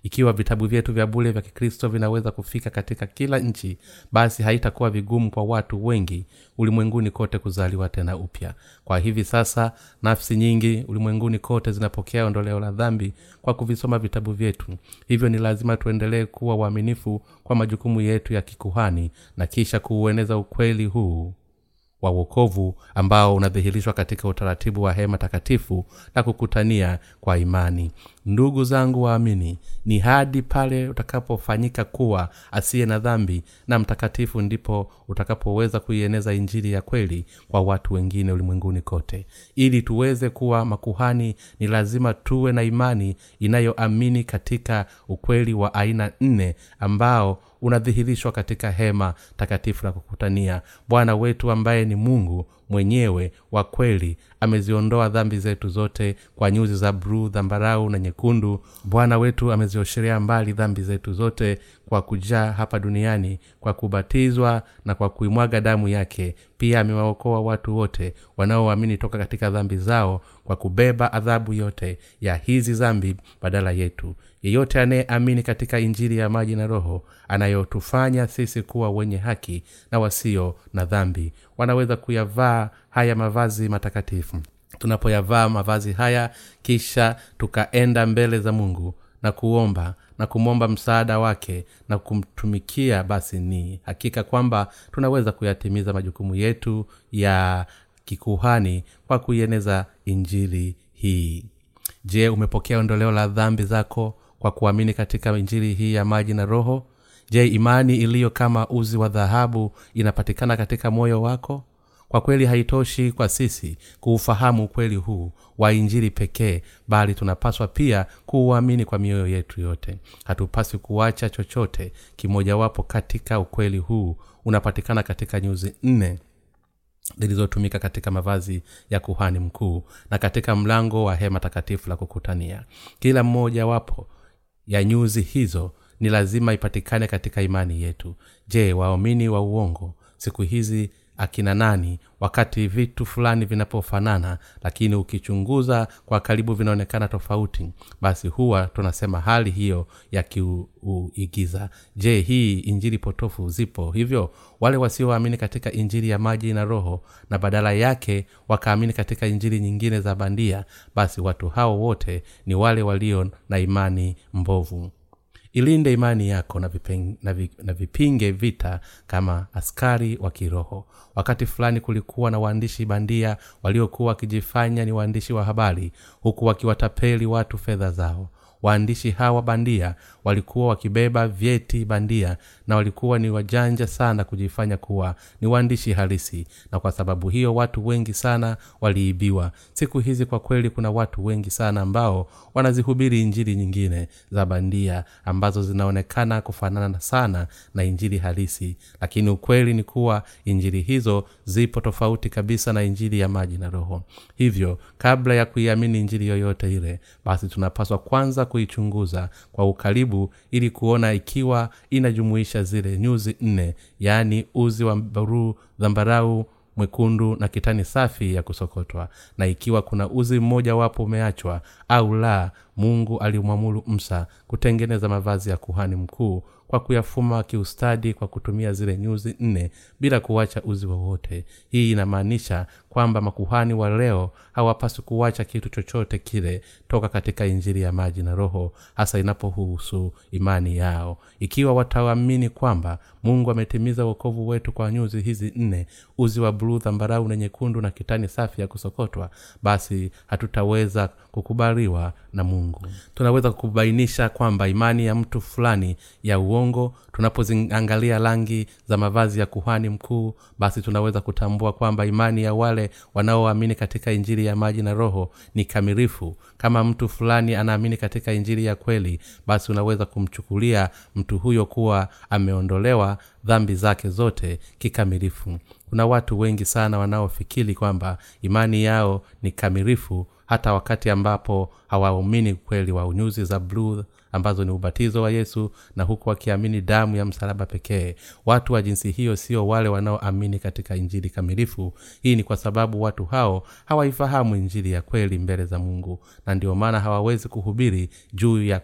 ikiwa vitabu vyetu vya bule vya kikristo vinaweza kufika katika kila nchi basi haitakuwa vigumu kwa watu wengi ulimwenguni kote kuzaliwa tena upya. Kwa hivi sasa nafsi nyingi ulimwenguni kote zinapokea ondoleo la dhambi kwa kuvisoma vitabu vyetu. Hivyo ni lazima tuendelee kuwa waaminifu kwa majukumu yetu ya kikuhani na kisha kuueneza ukweli huu wa uokovu ambao unadhihirishwa katika utaratibu wa hema takatifu na kukutania kwa imani. Ndugu zangu waamini ni hadi pale utakapofanyika kuwa asiye na dhambi na mtakatifu ndipo utakapoweza kuieneza injili ya kweli kwa watu wengine ulimwenguni kote. Ili tuweze kuwa makuhani ni lazima tuwe na imani inayoamini katika ukweli wa aina nne ambao unadhihirishwa katika hema takatifu la kukutania. Bwana wetu ambaye ni mungu mwenyewe wa kweli ameziondoa dhambi zetu zote kwa nyuzi za bruu dhambarau na nyekundu. Bwana wetu ameziosherea mbali dhambi zetu zote kwa kujaa hapa duniani kwa kubatizwa na kwa kuimwaga damu yake pia amewaokoa watu wote wanaoamini toka katika dhambi zao kwa kubeba adhabu yote ya hizi dhambi badala yetu. Yeyote anayeamini katika injili ya maji na roho anayotufanya sisi kuwa wenye haki na wasio na dhambi wanaweza kuyavaa haya mavazi matakatifu. Tunapoyavaa mavazi haya kisha tukaenda mbele za mungu na kuomba na kumwomba msaada wake na kumtumikia basi ni hakika kwamba tunaweza kuyatimiza majukumu yetu ya kikuhani kwa kuieneza injili hii. Je umepokea ondoleo la dhambi zako kwa kuamini katika injili hii ya maji na roho? Je imani iliyo kama uzi wa dhahabu inapatikana katika moyo wako kwa kweli haitoshi kwa sisi kuufahamu ukweli huu wa injili pekee bali tunapaswa pia kuuamini kwa mioyo yetu yote. Hatupaswi kuacha chochote kimojawapo katika ukweli huu unapatikana katika nyuzi nne zilizotumika katika mavazi ya kuhani mkuu na katika mlango wa hema takatifu la kukutania. Kila mmojawapo ya nyuzi hizo ni lazima ipatikane katika imani yetu. Je waumini wa uongo siku hizi akina nani wakati vitu fulani vinapofanana lakini ukichunguza kwa karibu vinaonekana tofauti basi huwa tunasema hali hiyo ya kiuigiza. Je hii injili potofu zipo? Hivyo wale wasioamini katika injili ya maji na roho na badala yake wakaamini katika injili nyingine za bandia basi watu hao wote ni wale walio na imani mbovu ilinde imani yako na, vipeng, na, vi, na vipinge vita kama askari wa kiroho. Wakati fulani kulikuwa na waandishi bandia waliokuwa wakijifanya ni waandishi wa habari huku wakiwatapeli watu fedha zao waandishi hawa bandia walikuwa wakibeba vyeti bandia na walikuwa ni wajanja sana kujifanya kuwa ni waandishi halisi. Na kwa sababu hiyo watu wengi sana waliibiwa. Siku hizi kwa kweli kuna watu wengi sana ambao wanazihubiri injili nyingine za bandia ambazo zinaonekana kufanana sana na injili halisi. Lakini ukweli ni kuwa injili hizo zipo tofauti kabisa na injili ya maji na roho. Hivyo kabla ya kuiamini injili yoyote ile basi tunapaswa kwanza kuichunguza kwa ukaribu ili kuona ikiwa inajumuisha zile nyuzi nne yaani uzi wa baruu dhambarau mwekundu na kitani safi ya kusokotwa. Na ikiwa kuna uzi mmoja wapo umeachwa au la mungu alimwamuru msa kutengeneza mavazi ya kuhani mkuu kwa kuyafuma kiustadi kwa kutumia zile nyuzi nne bila kuacha uzi wowote. Hii inamaanisha kwamba makuhani wa leo hawapaswi kuwacha kitu chochote kile toka katika injili ya maji na roho hasa inapohusu imani yao. Ikiwa wataamini kwamba mungu ametimiza uokovu wetu kwa nyuzi hizi nne uzi wa bluu dhambarau na nyekundu na kitani safi ya kusokotwa basi hatutaweza kukubaliwa na mungu. Tunaweza kubainisha kwamba imani ya mtu fulani ya uongo tunapoziangalia rangi za mavazi ya kuhani mkuu basi tunaweza kutambua kwamba imani ya wale wanaoamini katika injili ya maji na roho ni kamilifu. Kama mtu fulani anaamini katika injili ya kweli basi unaweza kumchukulia mtu huyo kuwa ameondolewa dhambi zake zote kikamilifu. Kuna watu wengi sana wanaofikiri kwamba imani yao ni kamilifu hata wakati ambapo hawaumini kweli wa nyuzi za bluu ambazo ni ubatizo wa yesu na huku wakiamini damu ya msalaba pekee. Watu wa jinsi hiyo sio wale wanaoamini katika injili kamilifu. Hii ni kwa sababu watu hao hawaifahamu injili ya kweli mbele za mungu na ndio maana hawawezi kuhubiri juu ya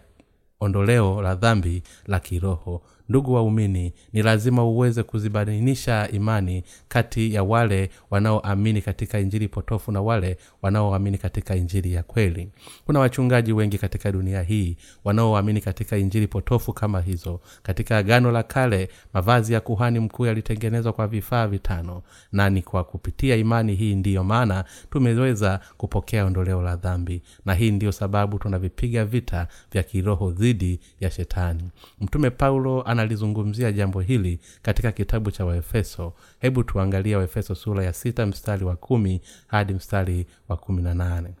ondoleo la dhambi la kiroho ndugu waumini ni lazima uweze kuzibainisha imani kati ya wale wanaoamini katika injili potofu na wale wanaoamini katika injili ya kweli. Kuna wachungaji wengi katika dunia hii wanaoamini katika injili potofu kama hizo. Katika agano la kale mavazi ya kuhani mkuu yalitengenezwa kwa vifaa vitano na ni kwa kupitia imani hii ndiyo maana tumeweza kupokea ondoleo la dhambi. Na hii ndiyo sababu tunavipiga vita vya kiroho dhidi ya shetani. Mtume paulo analizungumzia jambo hili katika kitabu cha waefeso. Hebu tuangalie waefeso sura ya sita mstari wa kumi hadi mstari wa kumi na nane.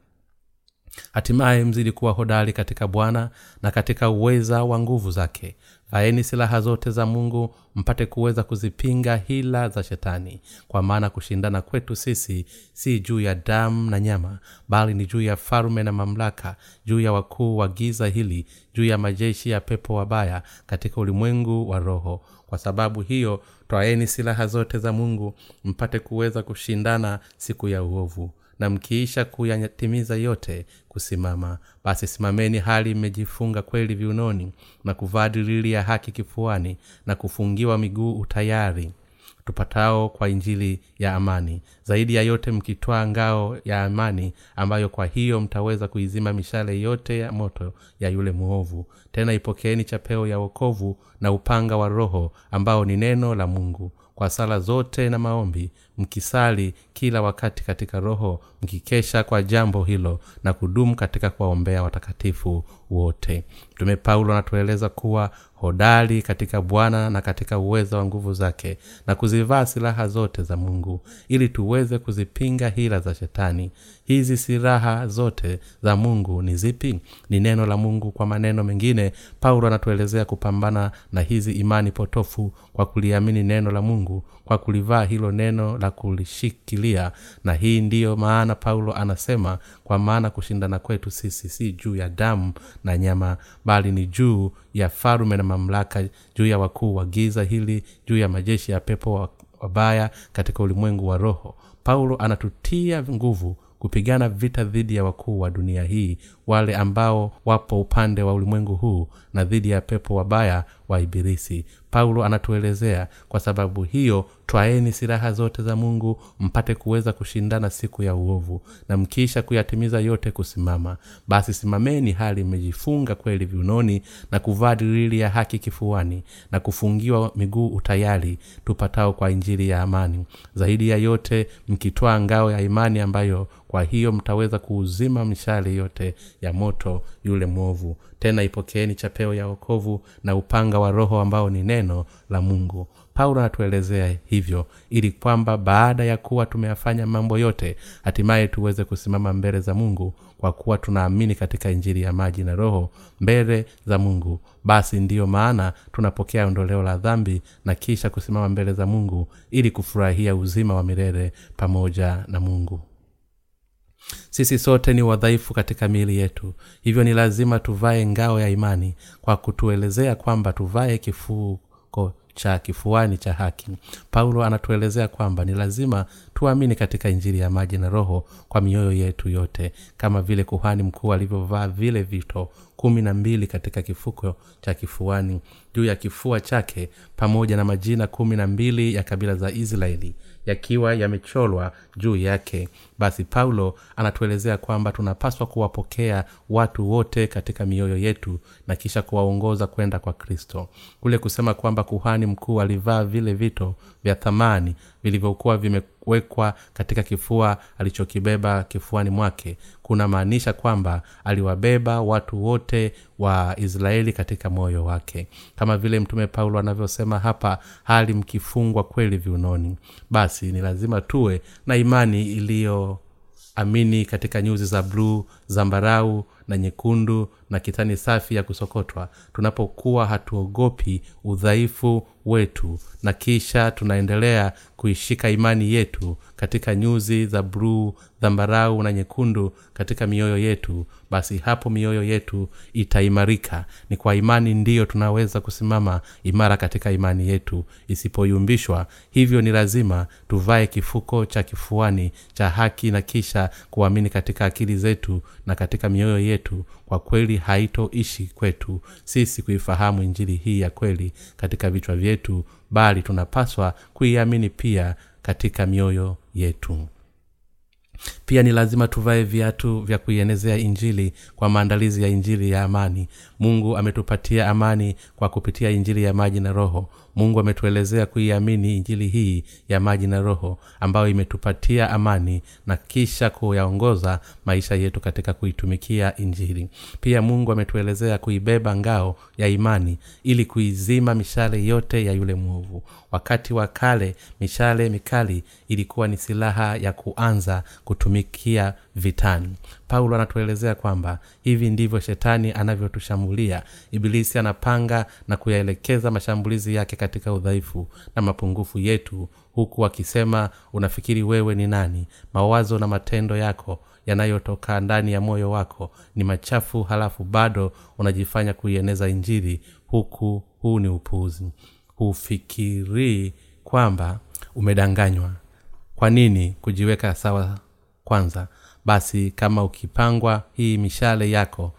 Hatimaye mzidi kuwa hodari katika bwana na katika uweza wa nguvu zake vaeni silaha zote za mungu mpate kuweza kuzipinga hila za shetani. Kwa maana kushindana kwetu sisi si juu ya damu na nyama bali ni juu ya falume na mamlaka juu ya wakuu wa giza hili juu ya majeshi ya pepo wabaya katika ulimwengu wa roho. Kwa sababu hiyo twaeni silaha zote za mungu mpate kuweza kushindana siku ya uovu na mkiisha kuyatimiza yote kusimama. Basi simameni hali mmejifunga kweli viunoni na kuvaa dirili ya haki kifuani na kufungiwa miguu utayari tupatao kwa injili ya amani. Zaidi ya yote mkitwaa ngao ya amani ambayo kwa hiyo mtaweza kuizima mishale yote ya moto ya yule mwovu. Tena ipokeeni chapeo ya wokovu na upanga wa roho ambao ni neno la mungu kwa sala zote na maombi mkisali kila wakati katika roho mkikesha kwa jambo hilo na kudumu katika kuwaombea watakatifu wote. Mtume paulo anatueleza kuwa hodari katika bwana na katika uwezo wa nguvu zake na kuzivaa silaha zote za mungu ili tuweze kuzipinga hila za shetani. Hizi silaha zote za mungu ni zipi? Ni neno la mungu kwa maneno mengine paulo anatuelezea kupambana na hizi imani potofu kwa kuliamini neno la mungu kwa kulivaa hilo neno la kulishikilia. Na hii ndiyo maana paulo anasema kwa maana kushindana kwetu sisi si juu ya damu na nyama bali ni juu ya farume na mamlaka juu ya wakuu wa giza hili juu ya majeshi ya pepo wabaya katika ulimwengu wa roho. Paulo anatutia nguvu kupigana vita dhidi ya wakuu wa dunia hii wale ambao wapo upande wa ulimwengu huu na dhidi ya pepo wabaya wa ibilisi paulo anatuelezea kwa sababu hiyo twaeni silaha zote za mungu mpate kuweza kushindana siku ya uovu na mkiisha kuyatimiza yote kusimama. Basi simameni hali mmejifunga kweli viunoni na kuvaa dilili ya haki kifuani na kufungiwa miguu utayari tupatao kwa injili ya amani. Zaidi ya yote mkitwaa ngao ya imani ambayo kwa hiyo mtaweza kuuzima mishale yote ya moto yule mwovu tena ipokeeni chapeo ya okovu na upanga wa roho ambao ni neno la mungu. Paulo anatuelezea hivyo ili kwamba baada ya kuwa tumeyafanya mambo yote hatimaye tuweze kusimama mbele za mungu kwa kuwa tunaamini katika injili ya maji na roho mbele za mungu. Basi ndiyo maana tunapokea ondoleo la dhambi na kisha kusimama mbele za mungu ili kufurahia uzima wa milele pamoja na mungu sisi sote ni wadhaifu katika miili yetu. Hivyo ni lazima tuvae ngao ya imani kwa kutuelezea kwamba tuvae kifuko cha kifuani cha haki. Paulo anatuelezea kwamba ni lazima tuamini katika injili ya maji na roho kwa mioyo yetu yote kama vile kuhani mkuu alivyovaa vile vito kumi na mbili katika kifuko cha kifuani. Juu ya kifua chake pamoja na majina kumi na mbili ya kabila za israeli yakiwa yamecholwa juu yake basi paulo anatuelezea kwamba tunapaswa kuwapokea watu wote katika mioyo yetu na kisha kuwaongoza kwenda kwa kristo. Kule kusema kwamba kuhani mkuu alivaa vile vito vya thamani vilivyokuwa vimewekwa katika kifua alichokibeba kifuani mwake kunamaanisha kwamba aliwabeba watu wote wa israeli katika moyo wake. Kama vile mtume paulo anavyosema hapa hali mkifungwa kweli viunoni. Basi ni lazima tuwe na imani iliyo amini katika nyuzi za bluu zambarau na nyekundu na kitani safi ya kusokotwa tunapokuwa hatuogopi udhaifu wetu na kisha tunaendelea kuishika imani yetu katika nyuzi za bluu dhambarau na nyekundu katika mioyo yetu basi hapo mioyo yetu itaimarika. Ni kwa imani ndiyo tunaweza kusimama imara katika imani yetu. Isipoyumbishwa hivyo ni lazima tuvae kifuko cha kifuani cha haki na kisha kuamini katika akili zetu na katika mioyo yetu kwa kweli haitoishi kwetu. Sisi kuifahamu injili hii ya kweli katika vichwa vyetu bali tunapaswa kuiamini pia katika mioyo yetu. Pia ni lazima tuvae viatu vya kuienezea injili kwa maandalizi ya injili ya amani. Mungu ametupatia amani kwa kupitia injili ya maji na roho mungu ametuelezea kuiamini injili hii ya maji na roho ambayo imetupatia amani na kisha kuyaongoza maisha yetu katika kuitumikia injili. Pia mungu ametuelezea kuibeba ngao ya imani ili kuizima mishale yote ya yule mwovu. Wakati wa kale mishale mikali ilikuwa ni silaha ya kuanza kutumikia vitani paulo anatuelezea kwamba hivi ndivyo shetani anavyotushambulia. Ibilisi anapanga na kuyaelekeza mashambulizi yake katika udhaifu na mapungufu yetu huku akisema unafikiri wewe ni nani? Mawazo na matendo yako yanayotoka ndani ya moyo wako ni machafu halafu bado unajifanya kuieneza injili huku huu ni upuuzi hufikirii kwamba umedanganywa. Kwa nini kujiweka sawa kwanza basi kama ukipangwa hii mishale yako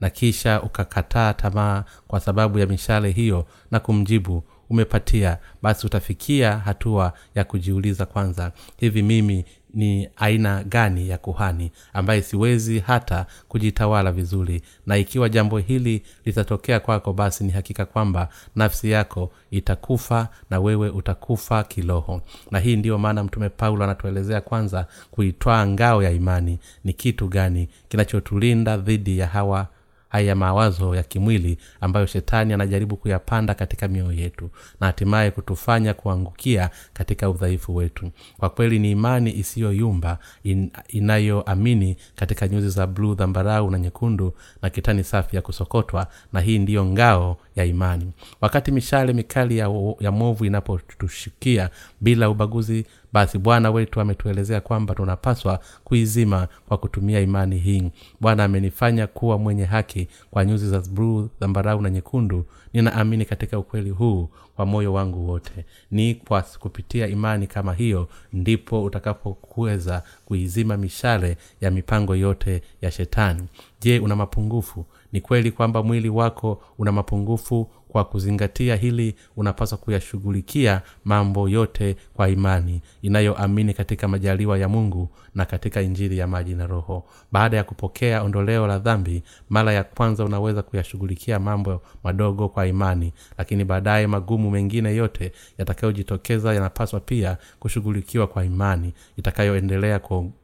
na kisha ukakataa tamaa kwa sababu ya mishale hiyo na kumjibu umepatia basi utafikia hatua ya kujiuliza kwanza hivi mimi ni aina gani ya kuhani ambaye siwezi hata kujitawala vizuri. Na ikiwa jambo hili litatokea kwako basi ni hakika kwamba nafsi yako itakufa na wewe utakufa kiroho. Na hii ndiyo maana mtume paulo anatuelezea kwanza kuitwaa ngao ya imani. Ni kitu gani kinachotulinda dhidi ya hawa haya mawazo ya kimwili ambayo shetani anajaribu kuyapanda katika mioyo yetu na hatimaye kutufanya kuangukia katika udhaifu wetu. Kwa kweli ni imani isiyoyumba in, inayoamini katika nyuzi za bluu dhambarau na nyekundu na kitani safi ya kusokotwa na hii ndiyo ngao ya imani. Wakati mishale mikali ya, ya movu inapotushikia bila ubaguzi basi bwana wetu ametuelezea kwamba tunapaswa kuizima kwa kutumia imani hii. Bwana amenifanya kuwa mwenye haki kwa nyuzi za bluu zambarau na nyekundu. Ninaamini katika ukweli huu kwa moyo wangu wote. Ni kwa kupitia imani kama hiyo ndipo utakapokuweza kuizima mishale ya mipango yote ya shetani. Je una mapungufu? Ni kweli kwamba mwili wako una mapungufu kwa kuzingatia hili unapaswa kuyashughulikia mambo yote kwa imani inayoamini katika majaliwa ya mungu na katika injili ya maji na roho. Baada ya kupokea ondoleo la dhambi mara ya kwanza unaweza kuyashughulikia mambo madogo kwa imani lakini baadaye magumu mengine yote yatakayojitokeza yanapaswa pia kushughulikiwa kwa imani itakayoendelea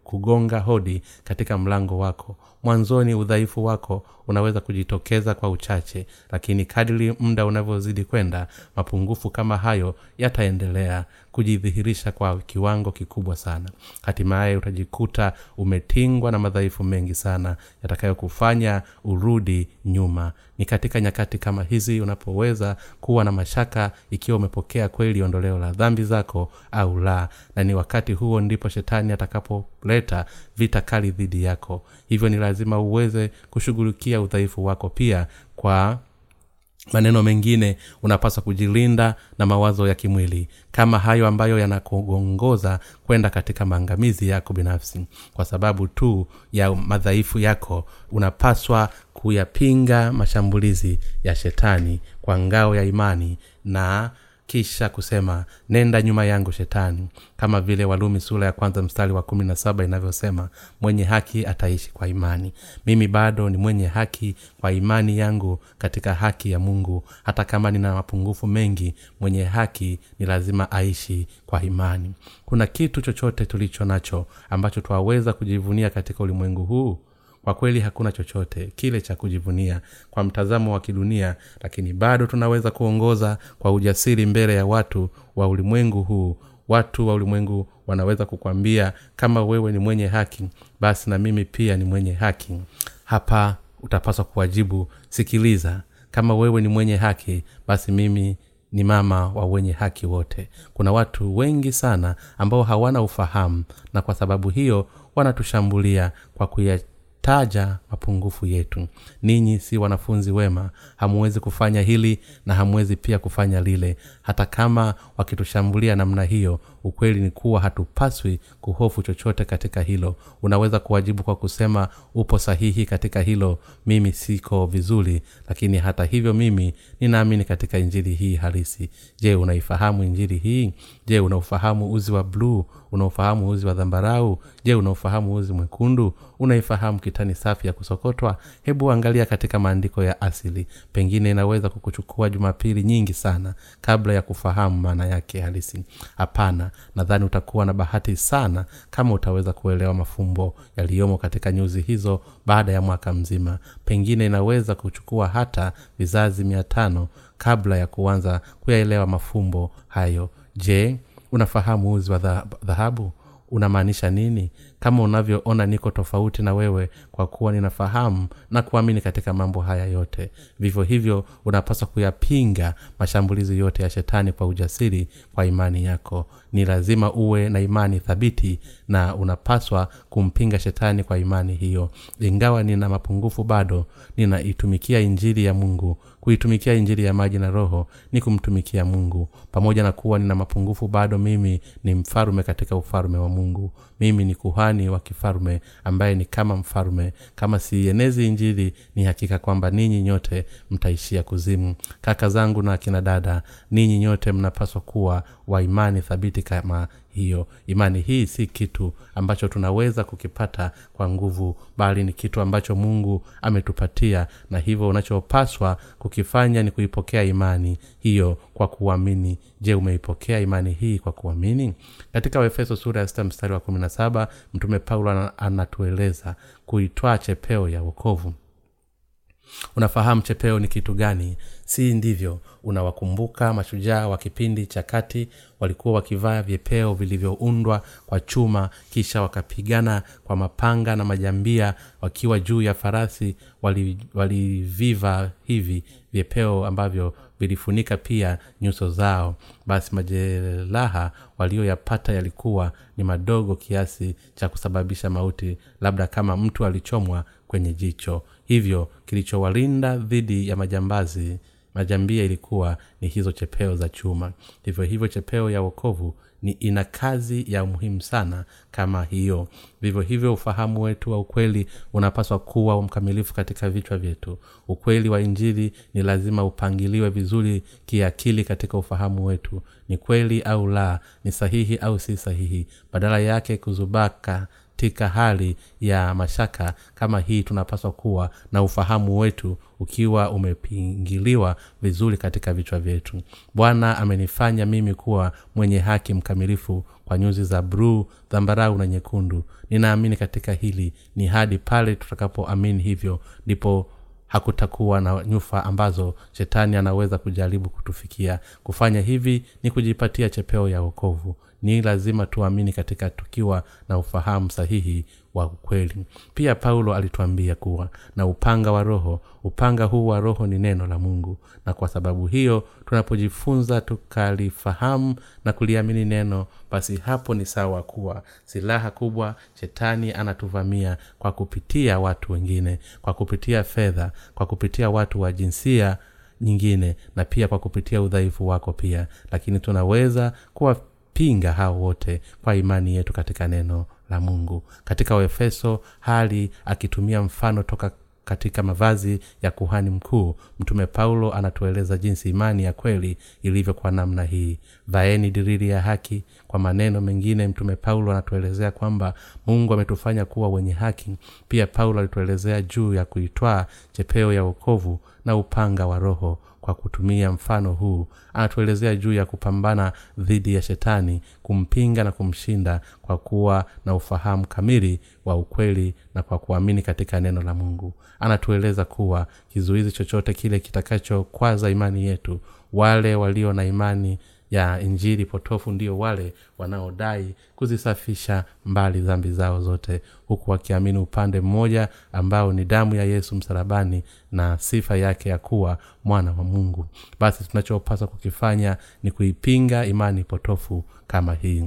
kugonga hodi katika mlango wako. Mwanzoni udhaifu wako unaweza kujitokeza kwa uchache lakini kadiri muda unavyozidi kwenda mapungufu kama hayo yataendelea kujidhihirisha kwa kiwango kikubwa sana. Hatimaye utajikuta umetingwa na madhaifu mengi sana yatakayokufanya urudi nyuma. Ni katika nyakati kama hizi unapoweza kuwa na mashaka ikiwa umepokea kweli ondoleo la dhambi zako au la. Na ni wakati huo ndipo shetani atakapoleta vita kali dhidi yako. Hivyo ni lazima uweze kushughulikia udhaifu wako. Pia kwa maneno mengine unapaswa kujilinda na mawazo ya kimwili. Kama hayo ambayo yanakuongoza kwenda katika maangamizi yako binafsi. Kwa sababu tu ya madhaifu yako unapaswa kuyapinga mashambulizi ya shetani kwa ngao ya imani na kisha kusema nenda nyuma yangu shetani. Kama vile walumi sura ya kwanza mstari wa kumi na saba inavyosema mwenye haki ataishi kwa imani. Mimi bado ni mwenye haki kwa imani yangu katika haki ya mungu. Hata kama nina mapungufu mengi mwenye haki ni lazima aishi kwa imani. Kuna kitu chochote tulicho nacho ambacho twaweza kujivunia katika ulimwengu huu kwa kweli hakuna chochote kile cha kujivunia kwa mtazamo wa kidunia lakini bado tunaweza kuongoza kwa ujasiri mbele ya watu wa ulimwengu huu. Watu wa ulimwengu wanaweza kukwambia kama wewe ni mwenye haki basi na mimi pia ni mwenye haki. Hapa utapaswa kuwajibu sikiliza kama wewe ni mwenye haki basi mimi ni mama wa wenye haki wote. Kuna watu wengi sana ambao hawana ufahamu na kwa sababu hiyo wanatushambulia kwa kuya taja mapungufu yetu. Ninyi si wanafunzi wema hamuwezi kufanya hili na hamwezi pia kufanya lile. Hata kama wakitushambulia namna hiyo ukweli ni kuwa hatupaswi kuhofu chochote katika hilo. Unaweza kuwajibu kwa kusema upo sahihi katika hilo mimi siko vizuri. Lakini hata hivyo mimi ninaamini katika injili hii halisi. Je unaifahamu injili hii? Je unaufahamu uzi wa bluu unaofahamu uzi wa dhambarau je unaofahamu uzi mwekundu? Unaifahamu kitani safi ya kusokotwa? Hebu angalia katika maandiko ya asili. Pengine inaweza kukuchukua jumapili nyingi sana kabla ya kufahamu maana yake halisi. Hapana nadhani utakuwa na bahati sana kama utaweza kuelewa mafumbo yaliyomo katika nyuzi hizo baada ya mwaka mzima. Pengine inaweza kuchukua hata vizazi mia tano kabla ya kuanza kuyaelewa mafumbo hayo. Je unafahamu uzi wa dhahabu? Unamaanisha nini kama unavyoona niko tofauti na wewe kwa kuwa ninafahamu na kuamini katika mambo haya yote. Vivyo hivyo unapaswa kuyapinga mashambulizi yote ya shetani kwa ujasiri kwa imani yako. Ni lazima uwe na imani thabiti na unapaswa kumpinga shetani kwa imani hiyo. Ingawa nina mapungufu bado ninaitumikia injili ya mungu kuitumikia injili ya maji na roho ni kumtumikia mungu. Pamoja na kuwa nina mapungufu bado mimi ni mfalume katika ufalume wa mungu. Mimi ni kuhani wa kifalume ambaye ni kama mfalume kama siienezi injili ni hakika kwamba ninyi nyote mtaishia kuzimu. Kaka zangu na akina dada ninyi nyote mnapaswa kuwa wa imani thabiti kama hiyo. Imani hii si kitu ambacho tunaweza kukipata kwa nguvu bali ni kitu ambacho mungu ametupatia na hivyo unachopaswa kukifanya ni kuipokea imani hiyo kwa kuamini. Je umeipokea imani hii kwa kuamini? Katika waefeso sura ya sita mstari wa kumi na saba mtume paulo anatueleza kuitwaa chepeo ya wokovu unafahamu chepeo ni kitu gani? Si ndivyo. Unawakumbuka mashujaa wa kipindi cha kati walikuwa wakivaa vyepeo vilivyoundwa kwa chuma kisha wakapigana kwa mapanga na majambia wakiwa juu ya farasi waliviva wali hivi vyepeo ambavyo vilifunika pia nyuso zao. Basi majeraha walioyapata yalikuwa ni madogo kiasi cha kusababisha mauti labda kama mtu alichomwa kwenye jicho hivyo kilichowalinda dhidi ya majambazi majambia ilikuwa ni hizo chepeo za chuma. Hivyo hivyo chepeo ya wokovu ni ina kazi ya umuhimu sana kama hiyo. Vivyo hivyo ufahamu wetu wa ukweli unapaswa kuwa mkamilifu katika vichwa vyetu. Ukweli wa injili ni lazima upangiliwe vizuri kiakili katika ufahamu wetu. Ni kweli au la ni sahihi au si sahihi. Badala yake kuzubaka katika hali ya mashaka kama hii tunapaswa kuwa na ufahamu wetu ukiwa umepingiliwa vizuri katika vichwa vyetu. Bwana amenifanya mimi kuwa mwenye haki mkamilifu kwa nyuzi za bruu dhambarau na nyekundu. Ninaamini katika hili ni hadi pale tutakapoamini hivyo ndipo hakutakuwa na nyufa ambazo shetani anaweza kujaribu kutufikia. Kufanya hivi ni kujipatia chepeo ya wokovu ni lazima tuamini katika tukiwa na ufahamu sahihi wa ukweli. Pia paulo alituambia kuwa na upanga wa roho upanga huu wa roho ni neno la mungu. Na kwa sababu hiyo tunapojifunza tukalifahamu na kuliamini neno basi hapo ni sawa kuwa silaha kubwa shetani anatuvamia kwa kupitia watu wengine kwa kupitia fedha kwa kupitia watu wa jinsia nyingine na pia kwa kupitia udhaifu wako pia. Lakini tunaweza kuwa pinga hao wote kwa imani yetu katika neno la mungu. Katika uefeso hali akitumia mfano toka katika mavazi ya kuhani mkuu mtume paulo anatueleza jinsi imani ya kweli ilivyo kwa namna hii. Vaeni diriri ya haki. Kwa maneno mengine mtume paulo anatuelezea kwamba mungu ametufanya kuwa wenye haki. Pia paulo alituelezea juu ya kuitwaa chepeo ya uokovu na upanga wa roho kwa kutumia mfano huu. Anatuelezea juu ya kupambana dhidi ya shetani kumpinga na kumshinda kwa kuwa na ufahamu kamili wa ukweli na kwa kuamini katika neno la mungu. Anatueleza kuwa kizuizi chochote kile kitakachokwaza imani yetu wale walio na imani ya injili potofu ndio wale wanaodai kuzisafisha mbali dhambi zao zote huku wakiamini upande mmoja ambao ni damu ya yesu msalabani na sifa yake ya kuwa mwana wa mungu. Basi tunachopaswa kukifanya ni kuipinga imani potofu kama hii.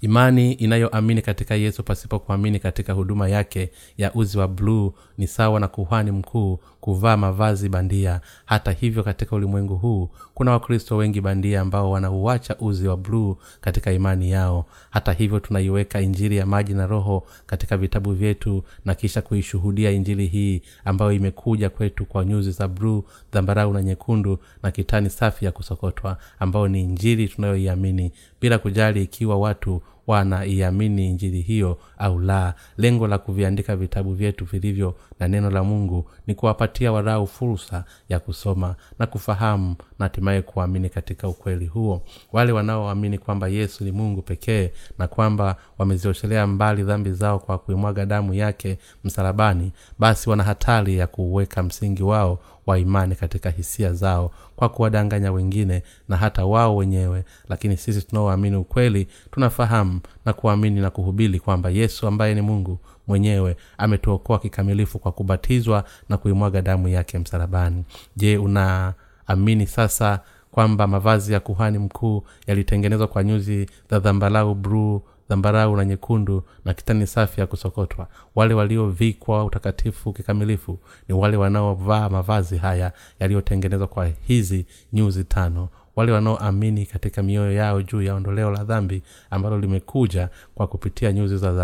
Imani inayoamini katika yesu pasipo kuamini katika huduma yake ya uzi wa bluu ni sawa na kuhani mkuu kuvaa mavazi bandia. Hata hivyo katika ulimwengu huu kuna wakristo wengi bandia ambao wanauacha uzi wa bluu katika imani yao. Hata hivyo tunaiweka injili ya maji na roho katika vitabu vyetu na kisha kuishuhudia injili hii ambayo imekuja kwetu kwa nyuzi za bluu dhambarau na nyekundu na kitani safi ya kusokotwa ambayo ni injili tunayoiamini. Bila kujali ikiwa watu wanaiamini injili hiyo au la. Lengo la kuviandika vitabu vyetu vilivyo na neno la mungu ni kuwapatia warau fursa ya kusoma na kufahamu na hatimaye kuamini katika ukweli huo. Wale wanaoamini kwamba yesu ni mungu pekee na kwamba wamezioshelea mbali dhambi zao kwa kuimwaga damu yake msalabani basi wana hatari ya kuuweka msingi wao wa imani katika hisia zao kwa kuwadanganya wengine na hata wao wenyewe. Lakini sisi tunaoamini ukweli tunafahamu na kuamini na kuhubiri kwamba yesu ambaye ni mungu mwenyewe ametuokoa kikamilifu kwa kubatizwa na kuimwaga damu yake msalabani. Je unaamini sasa kwamba mavazi ya kuhani mkuu yalitengenezwa kwa nyuzi za dhambalau bruu dhambarau na nyekundu na kitani safi ya kusokotwa. Wale waliovikwa utakatifu kikamilifu ni wale wanaovaa mavazi haya yaliyotengenezwa kwa hizi nyuzi tano. Wale wanaoamini katika mioyo yao juu ya ondoleo la dhambi ambalo limekuja kwa kupitia nyuzi za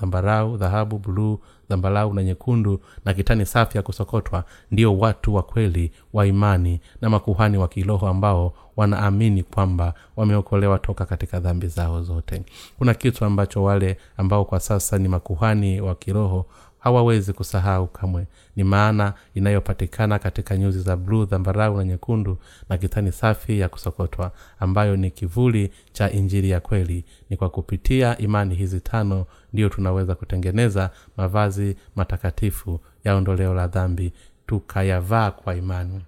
zambarau dhahabu buluu dhambalau na nyekundu na kitani safi ya kusokotwa ndio watu wa kweli wa imani na makuhani wa kiroho ambao wanaamini kwamba wameokolewa toka katika dhambi zao zote. Kuna kitu ambacho wale ambao kwa sasa ni makuhani wa kiroho hawawezi kusahau kamwe. Ni maana inayopatikana katika nyuzi za bluu dhambarau na nyekundu na kitani safi ya kusokotwa ambayo ni kivuli cha injili ya kweli. Ni kwa kupitia imani hizi tano ndiyo tunaweza kutengeneza mavazi matakatifu ya ondoleo la dhambi tukayavaa kwa imani.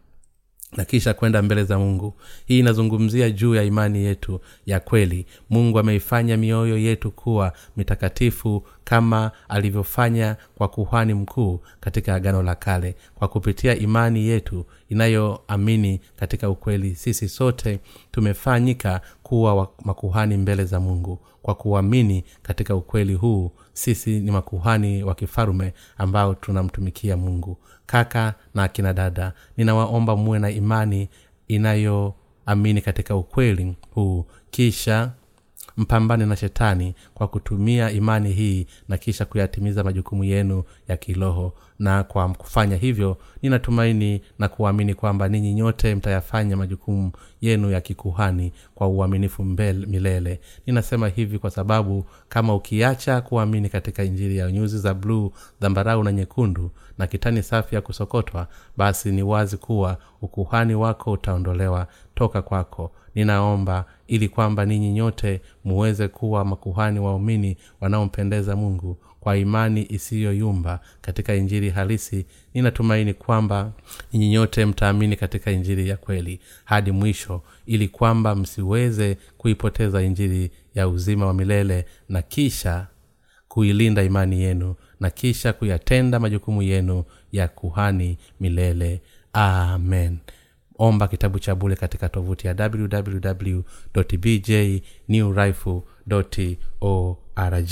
Na kisha kwenda mbele za mungu. Hii inazungumzia juu ya imani yetu ya kweli. Mungu ameifanya mioyo yetu kuwa mitakatifu kama alivyofanya kwa kuhani mkuu katika agano la kale kwa kupitia imani yetu inayoamini katika ukweli. Sisi sote tumefanyika kuwa makuhani mbele za mungu. Kwa kuamini katika ukweli huu sisi ni makuhani wa kifalume ambao tunamtumikia mungu. Kaka na akina dada ninawaomba muwe na imani inayoamini katika ukweli huu. Kisha mpambane na shetani kwa kutumia imani hii na kisha kuyatimiza majukumu yenu ya kiroho na kwa kufanya hivyo ninatumaini na kuamini kwamba ninyi nyote mtayafanya majukumu yenu ya kikuhani kwa uaminifu mbele, milele. Ninasema hivi kwa sababu kama ukiacha kuamini katika injili ya nyuzi za bluu dhambarau na nyekundu na kitani safi ya kusokotwa basi ni wazi kuwa ukuhani wako utaondolewa toka kwako. Ninaomba ili kwamba ninyi nyote muweze kuwa makuhani waumini wanaompendeza mungu kwa imani isiyoyumba katika injili halisi ninatumaini kwamba ninyi nyote mtaamini katika injili ya kweli hadi mwisho ili kwamba msiweze kuipoteza injili ya uzima wa milele na kisha kuilinda imani yenu na kisha kuyatenda majukumu yenu ya kuhani milele. Amen. Omba kitabu cha bule katika tovuti ya www bj new org